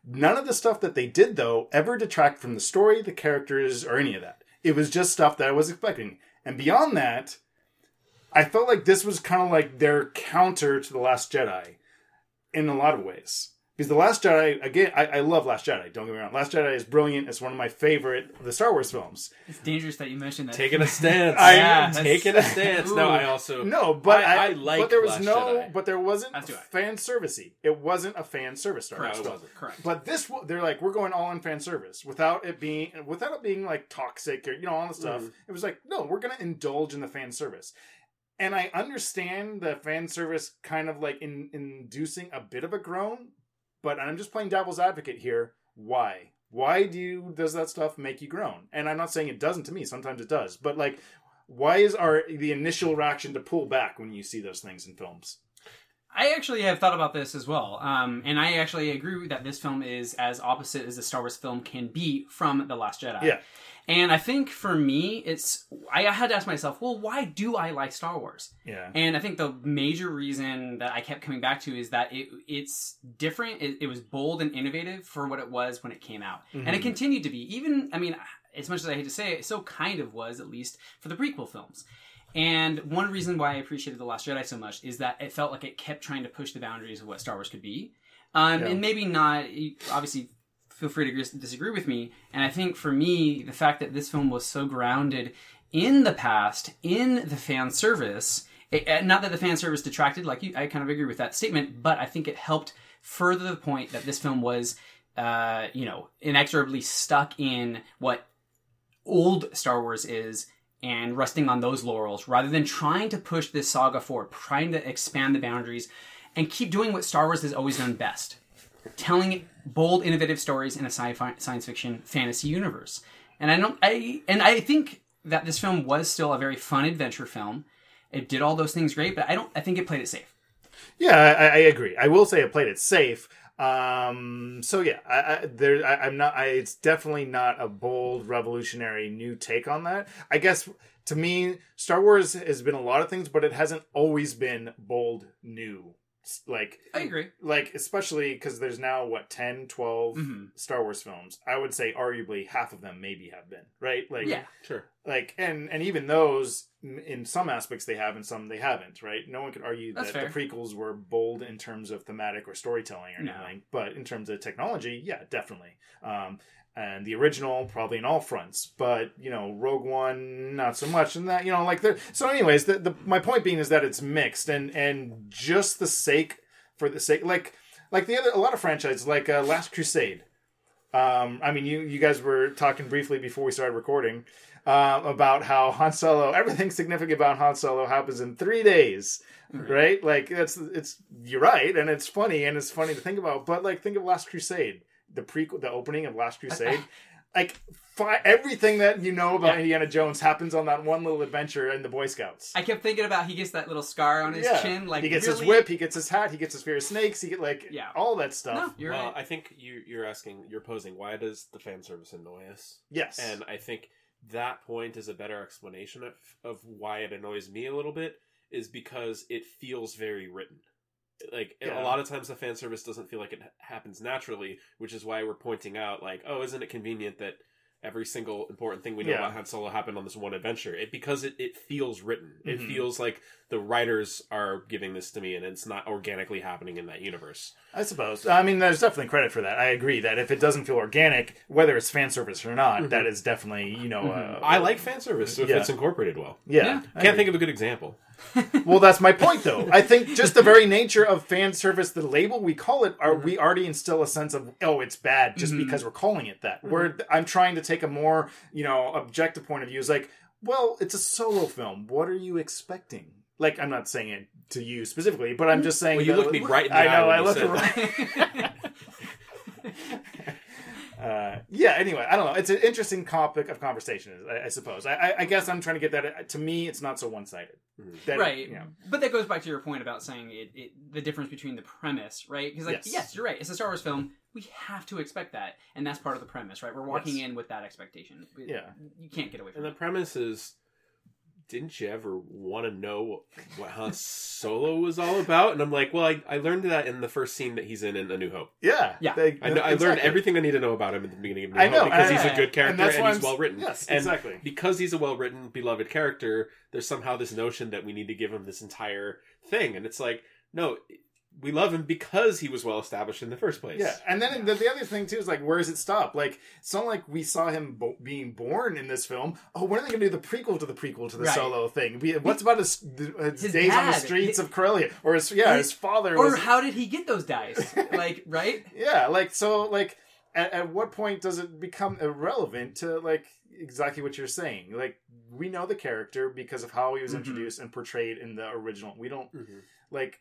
None of the stuff that they did, though, ever detract from the story, the characters, or any of that. It was just stuff that I was expecting. And beyond that, I felt like this was kind of like their counter to The Last Jedi in a lot of ways. Because The Last Jedi, again, I, I love Last Jedi, don't get me wrong. Last Jedi is brilliant. It's one of my favorite the Star Wars films. It's dangerous that you mentioned that. taking a [laughs] stance. I- Yeah, that's- taking a stance. No, I also No, but I- I, I like but there was Last no, Jedi. but there wasn't As fan servicey. It wasn't a fan service Star No, Wars it film. wasn't. Correct. But this, wa- they're like, we're going all in fan service without it being, without it being like toxic or you know all the stuff. Mhm. It was like, no, we're gonna indulge in the fan service, and I understand the fan service kind of like in, inducing a bit of a groan, but I'm just playing devil's advocate here. Why? Why do you, does that stuff make you groan? And I'm not saying it doesn't to me. Sometimes it does, but like, why is our the initial reaction to pull back when you see those things in films? I actually have thought about this as well, um, and I actually agree that this film is as opposite as a Star Wars film can be from The Last Jedi. Yeah. And I think for me, it's I had to ask myself, well, why do I like Star Wars? Yeah. And I think the major reason that I kept coming back to is that it, it's different. It, it was bold and innovative for what it was when it came out, and it Mhm. continued to be. Even I mean, as much as I hate to say it, it so kind of was at least for the prequel films. And one reason why I appreciated The Last Jedi so much is that it felt like it kept trying to push the boundaries of what Star Wars could be. Um, Yeah. And maybe not, obviously, feel free to disagree with me. And I think for me, the fact that this film was so grounded in the past, in the fan service, it, not that the fan service detracted, like you, I kind of agree with that statement, but I think it helped further the point that this film was, uh, you know, inexorably stuck in what old Star Wars is and resting on those laurels rather than trying to push this saga forward, trying to expand the boundaries and keep doing what Star Wars has always done best telling bold, innovative stories in a sci-fi, science fiction fantasy universe. And I don't, I, and I think that this film was still a very fun adventure film. It did all those things great, but I don't, I think it played it safe. Yeah, I, I agree. I will say it played it safe. Um, so yeah, I, I, there, I, I'm not. I, it's definitely not a bold, revolutionary new take on that. I guess to me, Star Wars has been a lot of things, but it hasn't always been bold, new. S- Like I agree. like especially because there's now what 10 12 Mhm. star wars films i would say arguably half of them maybe have been right like Yeah. Sure. like and and even those in some aspects they have and some they haven't right no one could argue That's that the prequels were bold in terms of thematic or storytelling or No. anything but in terms of technology yeah definitely um and the original probably in all fronts but you know rogue one not so much and that you know like there so anyways the, the my point being is that it's mixed and and just the sake for the sake like like the other a lot of franchises like uh, last crusade um i mean you you guys were talking briefly before we started recording um, about how Han Solo, everything significant about Han Solo happens in three days, right? Like that's it's you're right, and it's funny, and it's funny to think about. But like, think of Last Crusade, the prequel, the opening of Last Crusade. [laughs] like fi- everything that you know about Yeah. Indiana Jones happens on that one little adventure in the Boy Scouts. I kept thinking about he gets that little scar on his yeah, chin. Like he gets really? his whip, he gets his hat, he gets his fear of snakes, he get like Yeah. all that stuff. No, you're well, right. I think you, you're asking, you're posing, why does the fan service annoy us? Yes, And I think that point is a better explanation of, of why it annoys me a little bit, is because it feels very written. Like Yeah. a lot of times, the fan service doesn't feel like it happens naturally, which is why we're pointing out, like, oh, isn't it convenient that every single important thing we know Yeah. about Han Solo happened on this one adventure? It because it, it feels written. It Mhm. feels like the writers are giving this to me, and it's not organically happening in that universe. I suppose. I mean, there's definitely credit for that. I agree that if it doesn't feel organic, whether it's fan service or not, that mm-hmm. is definitely you know. Mm-hmm. Uh, I like fan service if Yeah. it's incorporated well. yeah. Yeah. I Can't think of a good example. [laughs] Well, that's my point, though. I think just the very nature of fan service, the label we call it, are we mm-hmm. already instill a sense of oh, it's bad just because we're calling it that. Where I'm trying to take a more you know objective point of view is like, well, it's a solo film. What are you expecting? Like, I'm not saying it to you specifically, but I'm just saying. Well, you that- looked me right in the I eye know. when I you looked right. [laughs] Uh, yeah. Anyway, I don't know. It's an interesting topic of conversation, I, I suppose. I, I, I guess I'm trying to get that. To me, it's not so one sided. right. You know, But that goes back to your point about saying it, it the difference between the premise, right? Because like, Yes. yes. you're right. It's a Star Wars film. We have to expect that, and that's part of the premise, right? We're walking Yes. in with that expectation. Yeah. you can't get away from And the it. premise is, didn't you ever want to know what Han Solo was all about? And I'm like, well, I, I learned that in the first scene that he's in in A New Hope. Yeah. Yeah. They- I, know, I learned everything I need to know about him at the beginning of New I Hope because and- he's a good character and and, he's well written. yes, and exactly. Because he's a well written, beloved character, there's somehow this notion that we need to give him this entire thing, and it's like, no, we love him because he was well established in the first place. Yeah, and then The, the other thing too is like, where does it stop? Like, it's not like we saw him bo- being born in this film. Oh, when are they going to do the prequel to the prequel to the Right. solo thing? We, what's about his, his His days on the streets His- of Corellia, or his yeah, his father Or was how did he get those dice? [laughs] like, right? yeah, like so, like at, at what point does it become irrelevant to like exactly what you're saying? Like we know the character because of how he was Mhm. introduced and portrayed in the original. We don't Mhm. like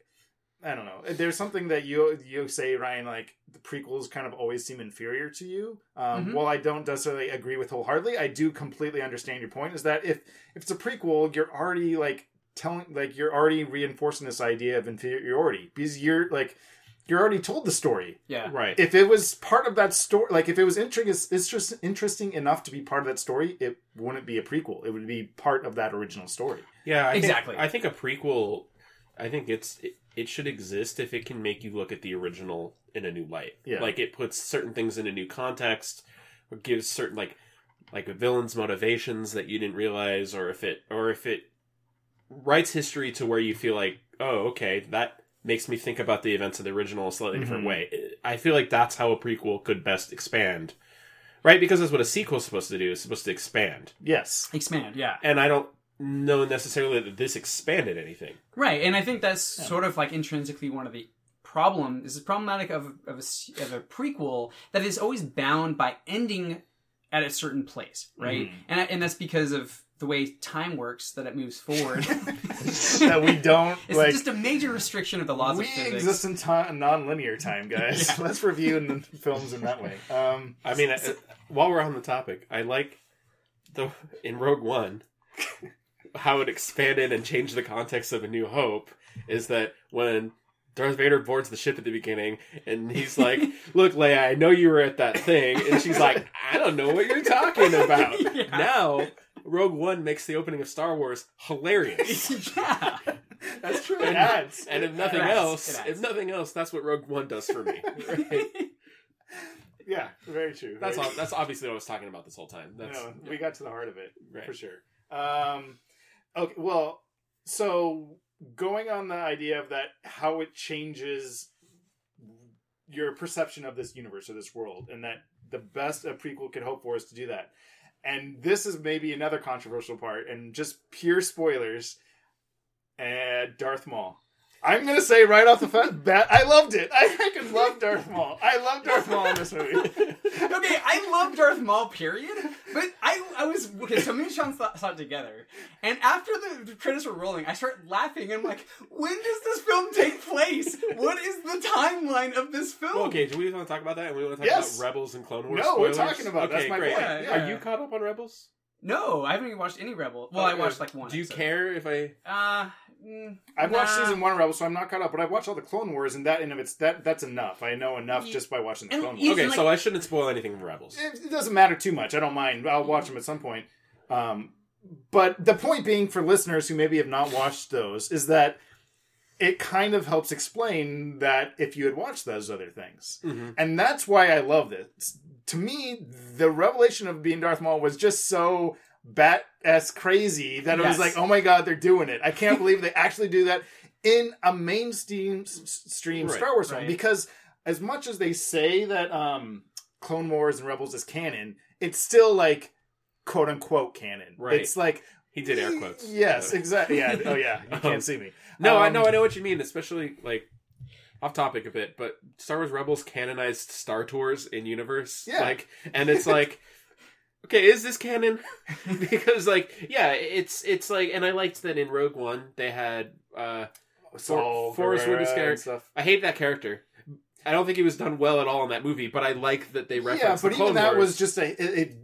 I don't know. There's something that you you say, Ryan, like the prequels kind of always seem inferior to you. Um, Mhm. While I don't necessarily agree with wholeheartedly, I do completely understand your point. Is that if if it's a prequel, you're already like telling, like you're already reinforcing this idea of inferiority because you're like you're already told the story. Yeah. Right. If it was part of that story, like if it was interesting, it's just interesting enough to be part of that story, it wouldn't be a prequel. It would be part of that original story. Yeah, I Exactly. Think, I think a prequel. I think it's it, it should exist if it can make you look at the original in a new light. Yeah. like it puts certain things in a new context, or gives certain like like a villain's motivations that you didn't realize, or if it or if it writes history to where you feel like, oh, okay, that makes me think about the events of the original a slightly different Mhm. way. I feel like that's how a prequel could best expand. Right, because that's what a sequel is supposed to do. It's supposed to expand, Yes. Expand, yeah. and I don't know necessarily that this expanded anything. Right, and I think that's sort of like intrinsically one of the problem is problematic of of a, s- of a prequel that is always bound by ending at a certain place, right? Mm-hmm. And and that's because of the way time works that it moves forward. [laughs] that we don't it's like. just a major restriction of the laws we of physics. exist in time, non-linear time, guys. [laughs] Let's review in the films in that way. Um, [laughs] I mean, uh, while we're on the topic, I like the in Rogue One how it expanded and changed the context of A New Hope. Is that when Darth Vader boards the ship at the beginning, and he's like, [laughs] "Look, Leia, I know you were at that thing," and she's like, "I don't know what you're talking about." [laughs] Yeah. Now, Rogue One makes the opening of Star Wars hilarious. [laughs] yeah. that's true. It adds. And if nothing else, It if nothing else, that's what Rogue One does for me. Right? Yeah, very true. That's Very all. That's obviously what I was talking about this whole time. That's no, we got to the heart of it Right. for sure. Um, okay, well, so going on the idea of that, how it changes your perception of this universe or this world, and that the best a prequel could hope for is to do that. And this is maybe another controversial part, and just pure spoilers. And Darth Maul. I'm gonna say right off the fa- bat, I loved it. I freaking love Darth Maul. I love Darth Maul in this movie. [laughs] okay, I love Darth Maul, period. But I, I was okay. So me and Sean saw, saw it together, and after the credits were rolling, I started laughing. I'm like, when does this film take place? What is the timeline of this film? Well, okay, do we want to talk about that? And we want to talk Yes. about Rebels and Clone Wars? No, we're talking about it. Okay, That's my great. point. Yeah, Yeah. Are you caught up on Rebels? No, I haven't even watched any Rebel. Well, I watched like one. Do you episode. care if I? Uh, mm, I've watched season one of Rebels, so I'm not caught up. But I've watched all the Clone Wars, and that in of it's that that's enough. I know enough Ye- just by watching the and Clone Wars. Okay, like- so I shouldn't spoil anything from Rebels. It, it doesn't matter too much. I don't mind. I'll watch them at some point. Um, but the point being for listeners who maybe have not watched those is that it kind of helps explain that if you had watched those other things, Mhm. and that's why I love this. To me, the revelation of being Darth Maul was just so bat ass crazy that it was like, oh my god, they're doing it. I can't believe they actually do that in a mainstream stream Right, Star Wars film right. because as much as they say that um Clone Wars and Rebels is canon, it's still like quote unquote canon. Right. It's like He did air quotes. [laughs] Yes, Uh, exactly. Yeah. Oh yeah. You Um, can't see me. No, I Um, know, I know what you mean. Especially like off topic a bit, but Star Wars Rebels canonized Star Tours in universe. Yeah. like, and it's like, [laughs] okay, is this canon? [laughs] because like, yeah, it's it's like, and I liked that in Rogue One they had. uh Saul Forrest character- I hate that character. I don't think he was done well at all in that movie, but I like that they Yeah, referenced but the Clone even that Wars. was just a. It, it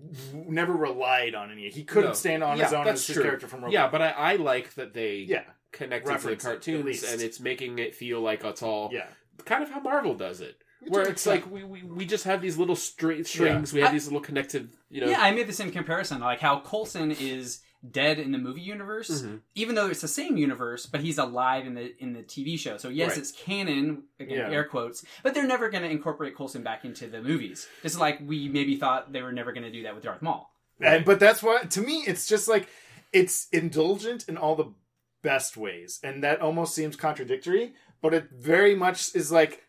never relied on any. He couldn't No. stand on Yeah, his own that's as his true. character from Rogue yeah, but I, I like that they yeah, connected to the Reference it, at cartoons, least. and it's making it feel like it's all yeah. kind of how Marvel does it. To Where it's like we, we, we just have these little stra- strings, we have I- these little connected, you know. Yeah, I made the same comparison, like how Coulson is dead in the movie universe, Mhm. even though it's the same universe, but he's alive in the in the TV show. So yes, Right. it's canon, again Yeah. air quotes, but they're never going to incorporate Coulson back into the movies. Just like we maybe thought they were never going to do that with Darth Maul. And, but that's why, to me, it's just like it's indulgent in all the best ways, and that almost seems contradictory. But it very much is like,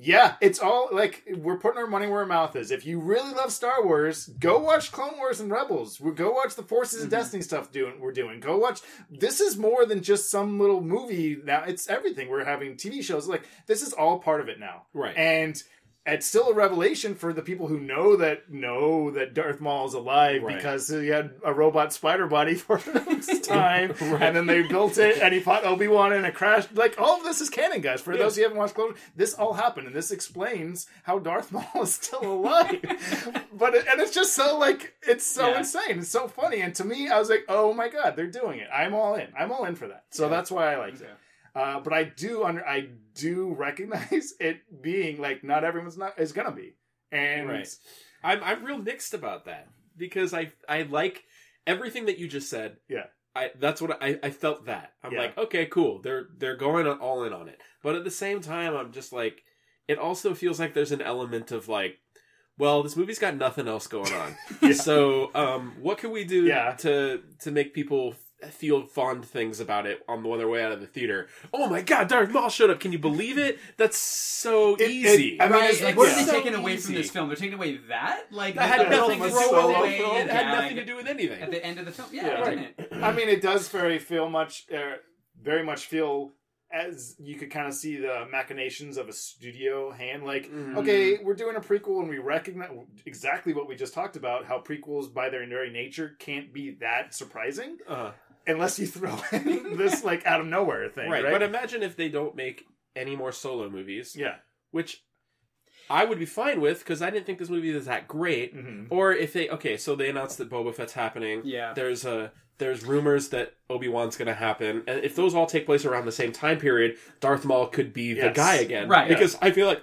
yeah, it's all like we're putting our money where our mouth is. If you really love Star Wars, go watch Clone Wars and Rebels. We go watch the Forces and mm-hmm. Destiny stuff doing we're doing. Go watch. This is more than just some little movie. Now it's everything. We're having TV shows. Like this is all part of it now. Right. And it's still a revelation for the people who know that know that Darth Maul is alive Right. because he had a robot spider body [laughs] for the this [laughs] time, and then they built it, and he fought Obi Wan, and it crashed. Like all of this is canon, guys. For Yeah. those who haven't watched Clone, this all happened, and this explains how Darth [laughs] Maul is still alive. but it, and it's just so like it's so Yeah. insane. It's so funny, and to me, I was like, oh my god, they're doing it. I'm all in. I'm all in for that. So that's why I liked it. Uh, but I do under I do recognize [laughs] it being like not everyone's not is gonna be, and Right. I'm I'm real mixed about that because I I like everything that you just said. Yeah. I that's what I I felt that. I'm Yeah. like, okay, cool. They're they're going all in on it. But at the same time, I'm just like it also feels like there's an element of like well, this movie's got nothing else going on. [laughs] Yeah. So, um what can we do Yeah. to to make people feel fond things about it on the on their way out of the theater? Oh my god, Darth Maul showed up. Can you believe it? That's so It- it- easy. I mean, Right, it's like, like, what yeah. are they So taking away from this film? They're taking away that, like that had the nothing, little Solo throwaway film. it had nothing to do with anything. at the end of the film. Yeah, Yeah. it didn't. I mean, it does very feel much, uh, very much feel as you could kind of see the machinations of a studio hand. Like, Mhm. okay, we're doing a prequel, and we recognize exactly what we just talked about: how prequels, by their very nature, can't be that surprising Uh, unless you throw [laughs] in this like out of nowhere thing, right. right? But imagine if they don't make any more solo movies, yeah, which I would be fine with because I didn't think this movie was that great. hmm Or if they okay, so they announced that Boba Fett's happening. Yeah. There's a there's rumors that Obi Wan's going to happen, and if those all take place around the same time period, Darth Maul could be the guy again, Right. Because I feel like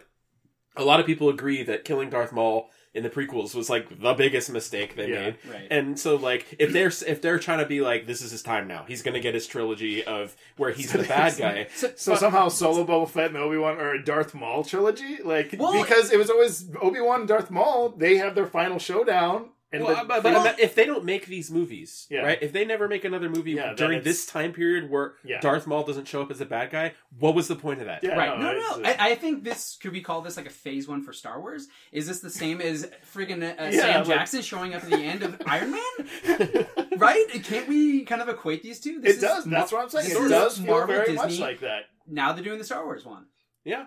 a lot of people agree that killing Darth Maul in the prequels was like the biggest mistake they Yeah. made. Right. And so, like, if they're if they're trying to be like, this is his time now, he's gonna get his trilogy of where he's the bad [laughs] guy. So somehow Solo, Boba Fett, and Obi Wan are a Darth Maul trilogy, like Well- because it was always Obi Wan and Darth Maul. They have their final showdown, and Well, the- but, but ima- if they don't make these movies, Yeah. right? If they never make another movie Yeah, during this time period where Yeah. Darth Maul doesn't show up as a bad guy, what was the point of that? Yeah, Right. no, No, no. I, I think this could we call this like a phase one for Star Wars? Is this the same as friggin' uh, [laughs] Yeah, Sam like- Jackson showing up at the end of Iron Man? [laughs] right? Can't we kind of equate these two? This it does. is That's what I'm saying. this It is does feel Marvel, very much Disney. like that. Now they're doing the Star Wars one. Yeah.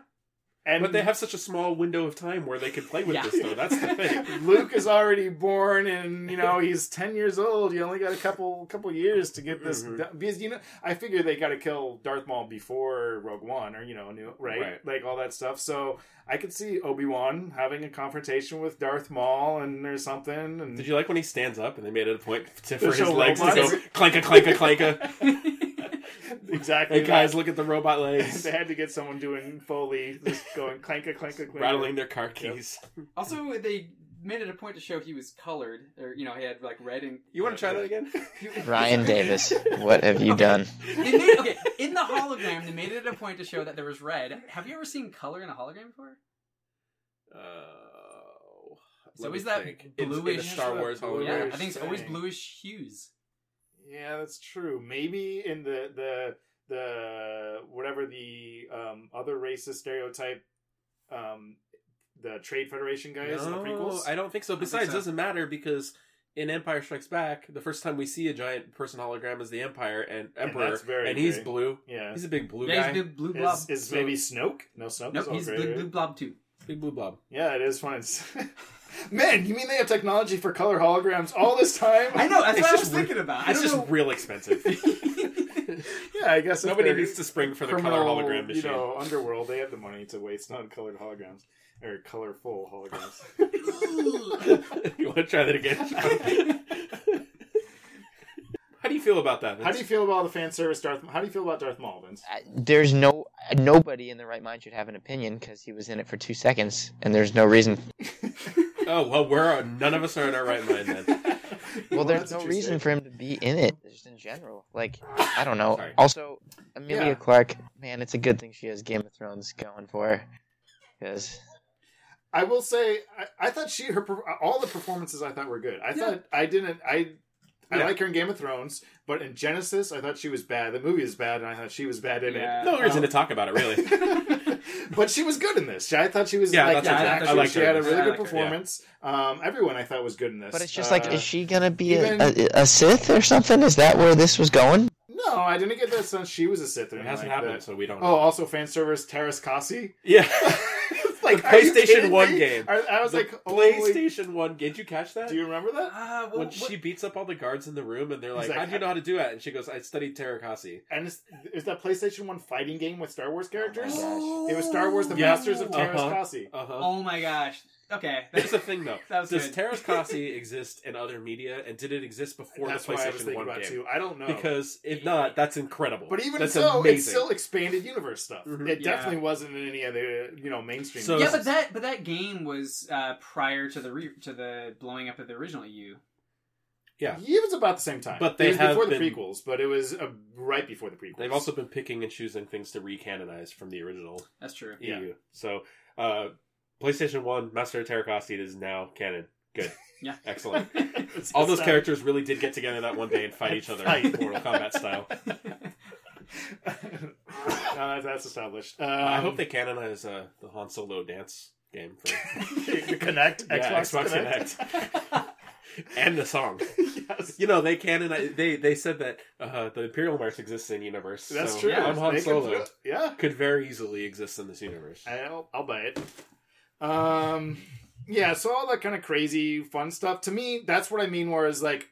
And But they have such a small window of time where they could play with Yeah. this, though. That's the [laughs] thing. Luke is already born, and you know he's ten years old. You only got a couple couple years to get this Mhm. done. because you know I figure they got to kill Darth Maul before Rogue One, or you know, new, right? Right. Like all that stuff. So I could see Obi Wan having a confrontation with Darth Maul, and there's something. And Did you like when he stands up and they made it a point to, To for his show legs to robots? go clanka, clanka, clanka? [laughs] [laughs] exactly? Hey, guys, that. look at the robot legs. [laughs] they had to get someone doing Foley, just going clanka, clanka, clanka. Rattling their car keys. [laughs] Also, they made it a point to show he was colored, or you know, he had like red and. You want to try that again? Ryan Davis, what have you done? They made, okay, in the hologram, they made it a point to show that there was red. Have you ever seen color in a hologram before? Uh, It's let always that think. It's in bluish- Star Wars Bluish. Yeah. I think it's always bluish hues. Yeah, that's true. Maybe in the the the whatever the um, other racist stereotype um, the Trade Federation guys in the No, prequels? I don't think so. don't think Besides, so. it doesn't matter because in Empire Strikes Back, the first time we see a giant person hologram is the Empire and Emperor, that's very and he's great. blue. yeah. He's a big blue Yeah, guy. he's blue, blue blob. Is, is So- maybe Snoke? No, Snoke nope, he's gray, blue, blue blob too. Big blue blob. Yeah, it is fun. [laughs] [laughs] It's... Man, you mean they have technology for color holograms all this time? I know. That's It's what I was re- thinking about. I It's just know. real expensive. [laughs] Yeah, I guess Nobody needs to spring for the color hologram machine. You know, underworld, they have the money to waste on colored holograms or colorful holograms. [laughs] [laughs] you want to try that again? How do you feel about that? How do you feel about the fan service Darth? How do you feel about Darth Maul, Vince? Uh, There's no nobody in the right mind should have an opinion because he was in it for two seconds, and there's no reason. [laughs] Oh well, we're none of us are in our right mind then. [laughs] Well, there's no reason said. for him to be in it, just in general. Like, I don't know. Sorry. Also, Emilia Yeah. Clarke, man, it's a good thing she has Game of Thrones going for her. Because I will say, I, I thought she her all the performances I thought were good. I thought I didn't I. I Yeah. like her in Game of Thrones, but in Genisys, I thought she was bad. The movie is bad, and I thought she was bad in Yeah. No reason Um, to talk about it, really. [laughs] but she was good in this. I thought she was Yeah, like that's what yeah, I- actually, I liked she her had a really this. I good liked her, yeah. performance. Um, everyone I thought was good in this. But it's just Uh, like, is she gonna be even- a, a, a Sith or something? Is that where this was going? no, I didn't get that sense she was a Sith. or It hasn't like happened, that. so we don't. Oh, know. also fan service Teräs Käsi. yeah. [laughs] like The PlayStation 1 me? game. I, I was The like, holy- PlayStation One. Game. Did you catch that? Do you remember that? Uh, well, when what- she beats up all the guards in the room, and they're like, like, "How do you know how to do that?" And she goes, "I studied Teräs Käsi." And is, is that PlayStation One fighting game with Star Wars characters? Oh my It was Star Wars: The Yeah. Masters of Teräs Uh-huh. Uh huh. oh my gosh. Okay. [laughs] Here's the thing, though. [laughs] That was Does good. Teräs Käsi [laughs] exist in other media, and did it exist before That's the what I was PlayStation thinking One about game? too. I don't know Because if not, that's incredible. But even that's so, amazing. it's still expanded universe stuff. Mhm. It Yeah. definitely wasn't in any other, you know, mainstream. So- yeah, but that but that game was uh, prior to the re- to the blowing up of the original EU. yeah. it was about the same time. But it they was have before the been- prequels, but it was uh, right before the prequels. They've also been picking and choosing things to recanonize from the original That's true. Yeah. EU. So, uh, PlayStation One, Master of Teräs Käsi is now canon. Good, [laughs] Yeah. excellent. [laughs] All those uh, characters really did get together that one day and fight each other, fight. Mortal Kombat style. [laughs] no, that's established. Um, I hope they canonize uh, the Han Solo dance game for Kinect Yeah, Xbox, Xbox and the song. yes. You know, they canonize. They they said that uh, the Imperial March exists in universe. That's so true. yeah, I'm Han could Solo do. Yeah, could very easily exist in this universe. I'll, I'll buy it. Um, yeah, so all that kind of crazy fun stuff. To me, that's what I mean. Whereas, like,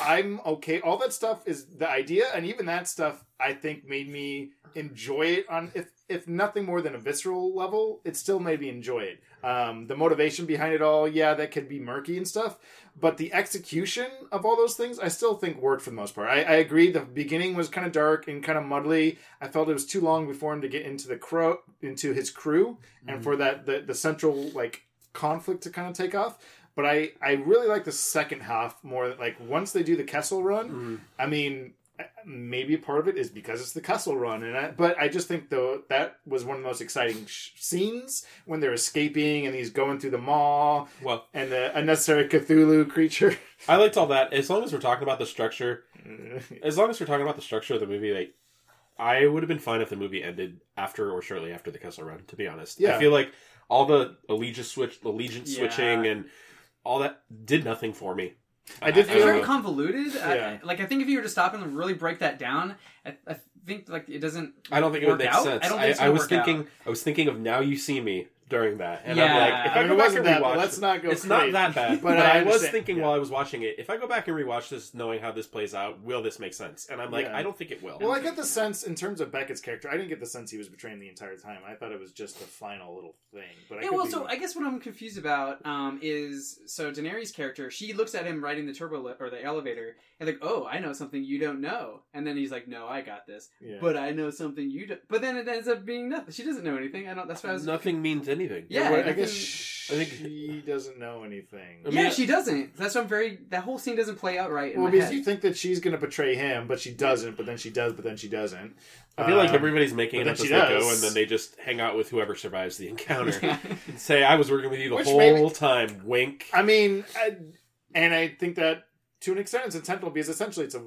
I'm okay. All that stuff is the idea, and even that stuff, I think, made me enjoy it. On if if nothing more than a visceral level, it still made me enjoy it. Um, the motivation behind it all, yeah, that could be murky and stuff, but the execution of all those things, I still think worked for the most part. I, I agree. The beginning was kind of dark and kind of muddly. I felt it was too long before him to get into the crow, into his crew, and for that the the central like conflict to kind of take off. But I I really like the second half more. Like once they do the Kessel run, Mm. I mean, maybe part of it is because it's the Kessel Run, and I, but I just think though that was one of the most exciting sh- scenes when they're escaping and he's going through the mall Well, and the unnecessary Cthulhu creature. I liked all that. As long as we're talking about the structure, [laughs] as long as we're talking about the structure of the movie, like I would have been fine if the movie ended after or shortly after the Kessel Run. To be honest, Yeah. I feel like all the allegiance switch, allegiance Yeah. switching, and all that did nothing for me. I did It's feel- very convoluted. I- like I think if you were to stop and really break that down, I, I think like it doesn't. I don't think it would make out. sense. I I, was work out. thinking, I was thinking of Now You See Me during that, and Yeah. I'm like, if I I, mean, go it back wasn't and that, rewatch, but let's not go It's not crazy. that bad, [laughs] But but, I I, was understand, thinking yeah. while I was watching it, if I go back and rewatch this, knowing how this plays out, will this make sense? And I'm like, Yeah. I don't think it will. Well, I get the sense in terms of Beckett's character, I didn't get the sense he was betraying the entire time. I thought it was just the final little thing. But I Yeah, could well, be- so I guess what I'm confused about um, is so Daenerys' character. She looks at him riding the turbo li- or the elevator, and like, oh, I know something you don't know. And then he's like, no, I got this, yeah. but I know something you don't. But then it ends up being nothing. She doesn't know anything. I don't. That's why I was. Nothing means anything. Yeah, Well, I I guess think- I think- she doesn't know anything. I mean, yeah, she doesn't. That's what I'm very. That whole scene doesn't play out right in Well, my because head. you think that she's going to betray him, but she doesn't. But then she does. But then she doesn't. I feel like Um, everybody's making but it up then as she they go, does. and then they just hang out with whoever survives the encounter. [laughs] Yeah. and say, "I was working with you the Which whole maybe- time." Wink. I mean, I, and I think that to an extent it's intentional because essentially it's a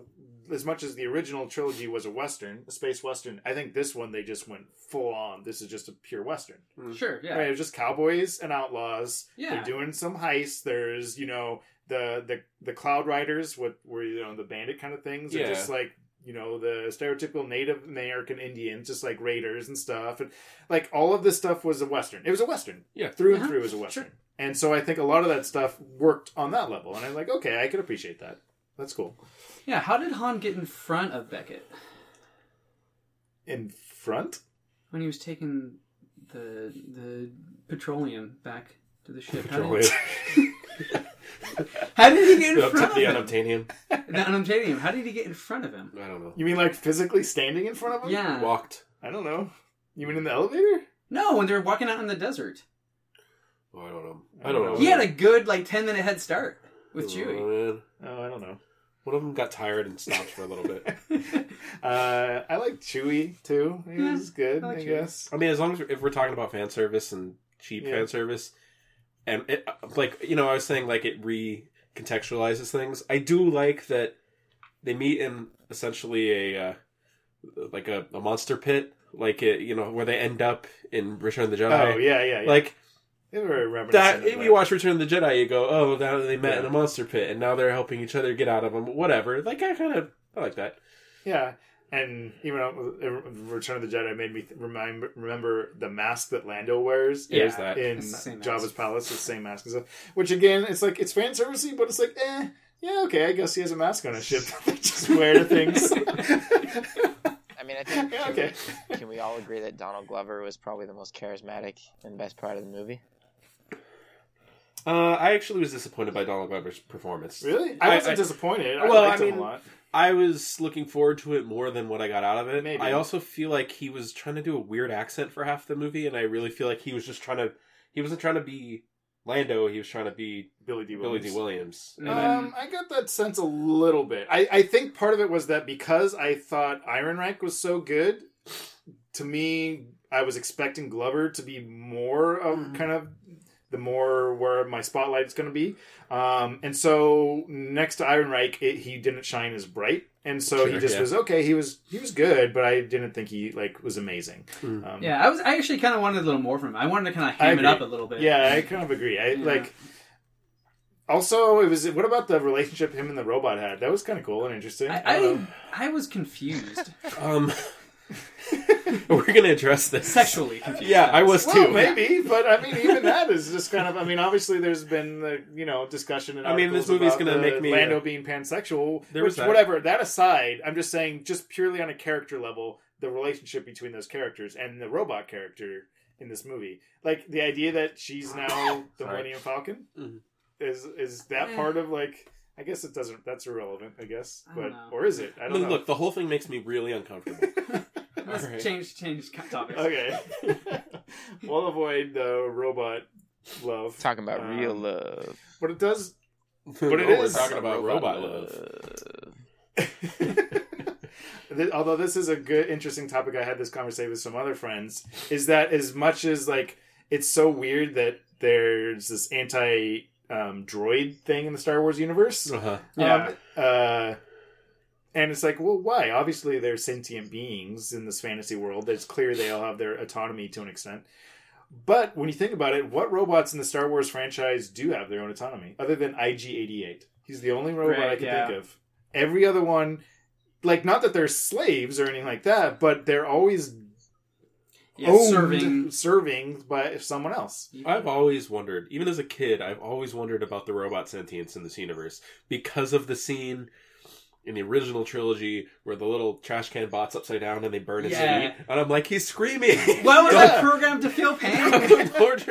as much as the original trilogy was a western, a space western, I think this one they just went full on. This is just a pure western. Sure, yeah. Right, it was just cowboys and outlaws. Yeah. They're doing some heists. There's, you know, the the the cloud riders, what were you know the bandit kind of things. Yeah. just like you know the stereotypical Native American Indians, just like raiders and stuff, and like all of this stuff was a western. It was a western, Yeah. through and Uh-huh. through it was a western. And so I think a lot of that stuff worked on that level, and I'm like, okay, I could appreciate that. That's cool. Yeah, how did Han get in front of Beckett In front, when he was taking the the petroleum back to the ship? How Petroleum. did, [laughs] how did he get in the front the of him? unobtainium. [laughs] The unobtainium. How did he get in front of him? I don't know. you mean like physically standing in front of him? Yeah. Walked. I don't know. You mean in the elevator? No, when they were walking out in the desert. Oh, I don't know. I don't know. He had a good like ten minute head start with Oh, Chewie. man. Oh, I don't know. One of them got tired and stopped for a little bit. [laughs] Uh, I like Chewie too. He Yeah, was good, I I, like Chewie. guess. I mean, as long as if we're talking about fan service and cheap Yeah. fan service, and it, like you know, I was saying like it recontextualizes things. I do like that they meet in essentially a uh, like a, a monster pit, like it, you know, where they end up in Return of the Jedi. Oh yeah, yeah, yeah. Like they were reminiscent that, of if that. you watch Return of the Jedi, you go, "Oh, now they met in Yeah. a monster pit, and now they're helping each other get out of them." Whatever. Like I kind of I like that. Yeah, and even Return of the Jedi made me remind remember the mask that Lando wears. Yeah, There's that. in It's the same Jabba's mask. palace, the same mask and stuff. Which again, it's like it's fan servicey, but it's like, eh, yeah, okay, I guess he has a mask on his ship. [laughs] Just wear to things. [laughs] I mean, I think [laughs] Yeah, can, okay. we, can we all agree that Donald Glover was probably the most charismatic and best part of the movie? Uh, I actually was disappointed by Donald Glover's performance. really, I I- wasn't I- disappointed. I Well, liked I him mean, a lot. I was looking forward to it more than what I got out of it. Maybe. I also feel like he was trying to do a weird accent for half the movie, and I really feel like he was just trying to. He wasn't trying to be Lando. He was trying to be Billy Dee Billy Williams. Dee Williams. And Um, I got that sense a little bit. I, I think part of it was that because I thought Ehrenreich was so good, to me, I was expecting Glover to be more of Mm-hmm. kind of the more where my spotlight is going to be. Um, and so next to Ehrenreich, it, he didn't shine as bright. And so he just yeah. was okay. He was he was good, but I didn't think he like was amazing. Hmm. Um, Yeah, I was. I actually kind of wanted a little more from him. I wanted to kind of ham it up a little bit. Yeah, I kind of agree. I Yeah. like. Also, it was. What about the relationship him and the robot had? That was kind of cool and interesting. I, I I. I was confused, um, [laughs] we're gonna address this sexually confused. Yeah, I was Well, too. maybe, but I mean, even that is just kind of. I mean, obviously, there's been the you know discussion. In I mean, this articles movie's gonna make me, Lando uh, being pansexual. there which, was that. whatever. That aside, I'm just saying, just purely on a character level, the relationship between those characters and the robot character in this movie, like the idea that she's now [coughs] the Sorry. Millennium Falcon, Mhm. is is that Eh. part of like? I guess it doesn't. That's irrelevant. I guess, I don't but know. or is it? I don't Look, know. look, the whole thing makes me really uncomfortable. [laughs] [laughs] Let's Alright. change change topics. Okay. [laughs] we'll avoid the robot love. Talking about Um, real love. But it does. [laughs] but it it is is talking about robot, love. Th- Although this is a good, interesting topic, I had this conversation with some other friends. Is that as much as like it's so weird that there's this anti um, droid thing in the Star Wars universe. Uh-huh. Yeah. Um, uh, and it's like, well, why? Obviously, they're sentient beings in this fantasy world. It's clear they all have their autonomy to an extent. But when you think about it, what robots in the Star Wars franchise do have their own autonomy, other than IG-88? He's the only robot I can yeah. think of. Every other one, like, not that they're slaves or anything like that, but they're always Yeah, owned, serving. serving by someone else. I've always wondered, even as a kid, I've always wondered about the robot sentience in this universe because of the scene in the original trilogy where the little trash can bot's upside down and they burn his Yeah. feet, and I'm like, he's screaming. [laughs] Why was [laughs] Yeah. I programmed to feel pain? [laughs] Lord.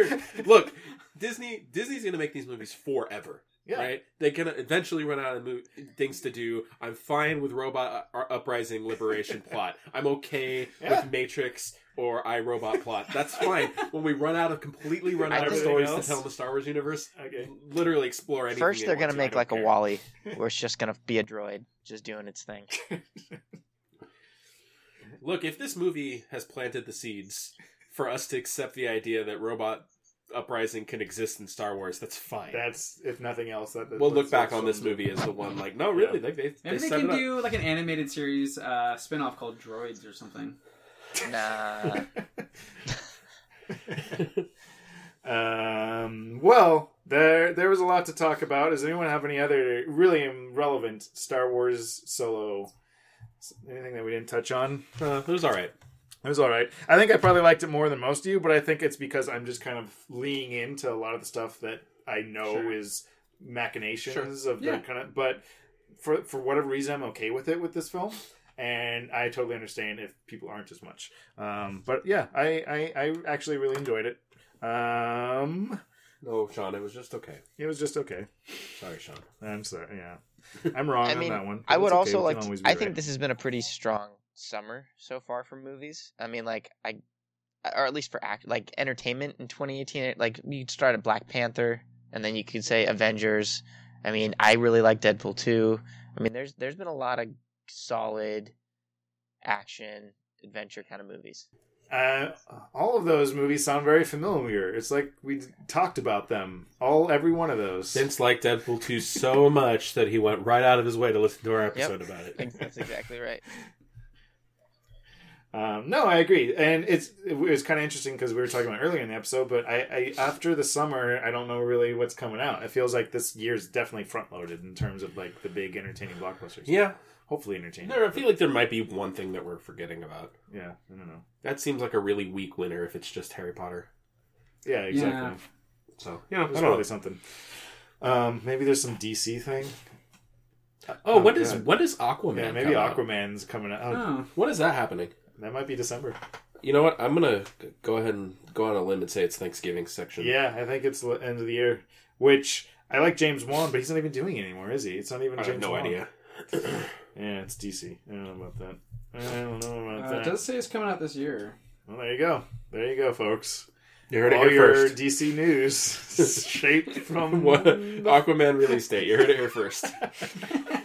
Look, Disney Disney's gonna make these movies forever. Yeah. Right? They're gonna eventually run out of mo- things to do. I'm fine with robot uh, uprising liberation plot. I'm okay Yeah. with Matrix or iRobot plot. That's fine. [laughs] when we run out of completely run out of think- stories to tell in the Star Wars universe, Okay. literally explore anything. First, they they're gonna make like don't a. WALL-E, [laughs] where it's just gonna be a droid just doing its thing. [laughs] Look, if this movie has planted the seeds for us to accept the idea that robot uprising can exist in Star Wars, that's fine. That's if nothing else. That, we'll look back on this movie as the one like, no, really, they they, Maybe they they set can it up. do like an animated series uh, spin-off called Droids or something. Nah. [laughs] Um, well, there there was a lot to talk about. Does anyone have any other really relevant Star Wars solo? Anything that we didn't touch on? Uh, it was all right. It was all right. I think I probably liked it more than most of you, but I think it's because I'm just kind of leaning into a lot of the stuff that I know Sure. is machinations of Yeah. the kind of. But for for whatever reason, I'm okay with it with this film, and I totally understand if people aren't as much. Um, but yeah, I, I I actually really enjoyed it. Um, No, Sean, it was just okay. it was just okay. Sorry, Sean. I'm sorry. Yeah, I'm wrong [laughs] I on mean, that one. I would it's okay, also like. to- always be I think right. this has been a pretty strong summer so far for movies. I mean, like I, or at least for act, like entertainment in 2018. Like you could start at Black Panther, and then you could say Avengers. I mean, I really like Deadpool 2. I mean, there's there's been a lot of solid action adventure kind of movies. Uh, all of those movies sound very familiar. It's like we talked about them. All every one of those. Vince liked Deadpool 2 so [laughs] much that he went right out of his way to listen to our episode about it. That's exactly right. [laughs] Um, no, I agree, and it's it was kind of interesting because we were talking about earlier in the episode. But I, I after the summer, I don't know really what's coming out. It feels like this year's definitely front loaded in terms of like the big entertaining blockbusters. Yeah, hopefully entertaining. I feel like there might be one thing that we're forgetting about. Yeah, I don't know. That seems like a really weak winner if it's just Harry Potter. Yeah, exactly. Yeah. So, yeah, There's probably know. something. Um, maybe there's some DC thing. Oh, Oh, is God. when is Aquaman? Yeah, maybe come out? Aquaman's coming out. Oh, When is that happening? That might be December. You know what? I'm gonna go ahead and go on a limb and say it's Thanksgiving section. Yeah, I think it's the end of the year. Which I like James Wan, but he's not even doing it anymore, is he? It's not even I have James no Wan. idea. [clears throat] Yeah, it's DC. I don't know about that. I don't know about uh, that. it does say it's coming out this year. Well, there you go. There you go, folks. You heard it here your first. DC news [laughs] [laughs] shaped from What Aquaman release date? You heard it here first. [laughs]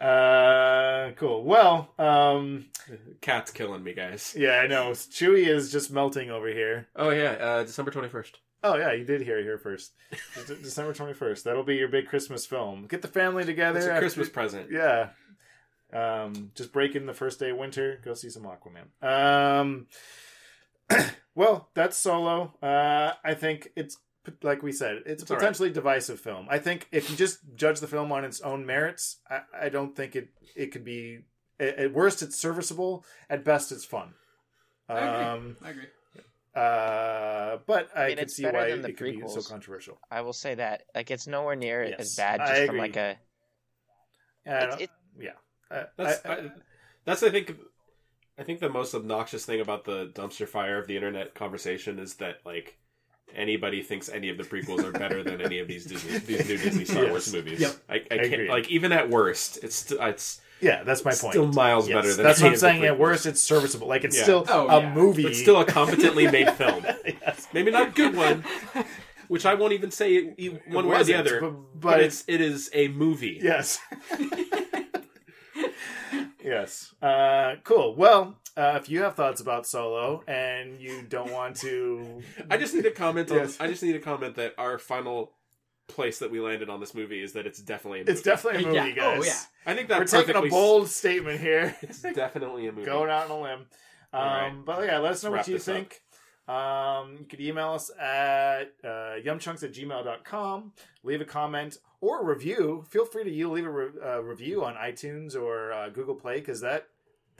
Uh, cool. Well, um, Cat's killing me, guys. yeah, I know. Chewy is just melting over here. Oh yeah, uh, December twenty first. Oh yeah, you did hear it here first. De- [laughs] December twenty first. That'll be your big Christmas film. Get the family together. It's a after- Christmas present. Yeah. Um, just break in the first day of winter. Go see some Aquaman. Um, [clears throat] well, that's Solo. Uh, I think it's like we said, it's, It's a all right. potentially divisive film. I think if you just judge the film on its own merits, I, I don't think it it could be. At at worst, it's serviceable. At best, it's fun. I agree. Um, I agree. uh, but I, mean, could it's see why than the it could be so controversial. I will say that. Like, it's nowhere near Yes, as bad I just from agree. like a. And I It's, don't- it, yeah, I- That's I- I, that's I think I think the most obnoxious thing about the dumpster fire of the internet conversation is that like anybody thinks any of the prequels are better than any of these Disney these new Disney Star Yes. Wars movies. Yep. I, I can't agree. like even at worst, it's st- it's yeah, that's my point. still miles Yes, better than that's what I'm of saying. At worst, it's serviceable. Like it's Yeah. still Oh, a yeah. movie. It's still a competently made [laughs] film. yes. Maybe not a good one, which I won't even say e- one way or the other. but- But, but it's it is a movie. Yes. [laughs] yes. Uh, cool. Well, uh, if you have thoughts about Solo and you don't want to, I just need to comment on. Yes. I just need to comment that our final place that we landed on this movie is that it's definitely a movie. it's definitely a movie, Yeah. guys. Oh, yeah. I think that We're taking a perfectly- bold statement here. [laughs] It's definitely a movie. Going out on a limb. Um, All right. But yeah, let us know Let's what you this up. think. Um, you could email us at uh, yumchunks at gmail.com. Leave a comment or a review. Feel free to you leave a re- uh, review on iTunes or uh, Google Play because that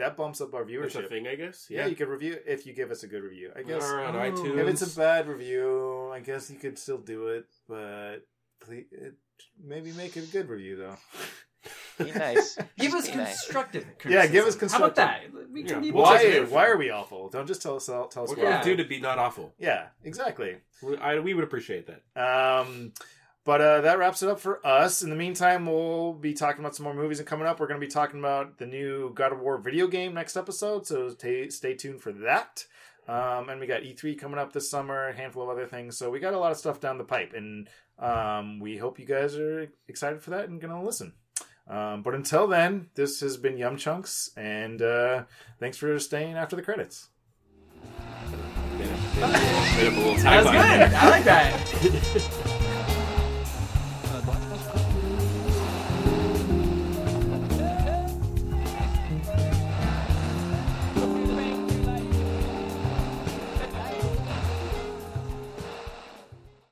that bumps up our It's a viewership. thing, I guess. Yeah. you could review if you give us a good review. I guess Or on Oh. iTunes. if it's a bad review, I guess you could still do it, but please, it, maybe make it a good review though. be nice. [laughs] Give us be nice. constructive. Yeah, give us constructive. How about that? We can be why? Why are we awful? Don't just tell us. Tell us what why. can Yeah. we do to be not awful? Yeah, exactly. We, I, we would appreciate that. Um, but uh, that wraps it up for us. In the meantime, we'll be talking about some more movies and coming up. We're going to be talking about the new God of War video game next episode, so ta stay tuned for that. Um, and we got E3 coming up this summer, a handful of other things. So we got a lot of stuff down the pipe, and um, we hope you guys are excited for that and going to listen. Um, but until then, this has been Yum Chunks, and uh, thanks for staying after the credits. Yeah. Made up a little That was good. I like that. [laughs]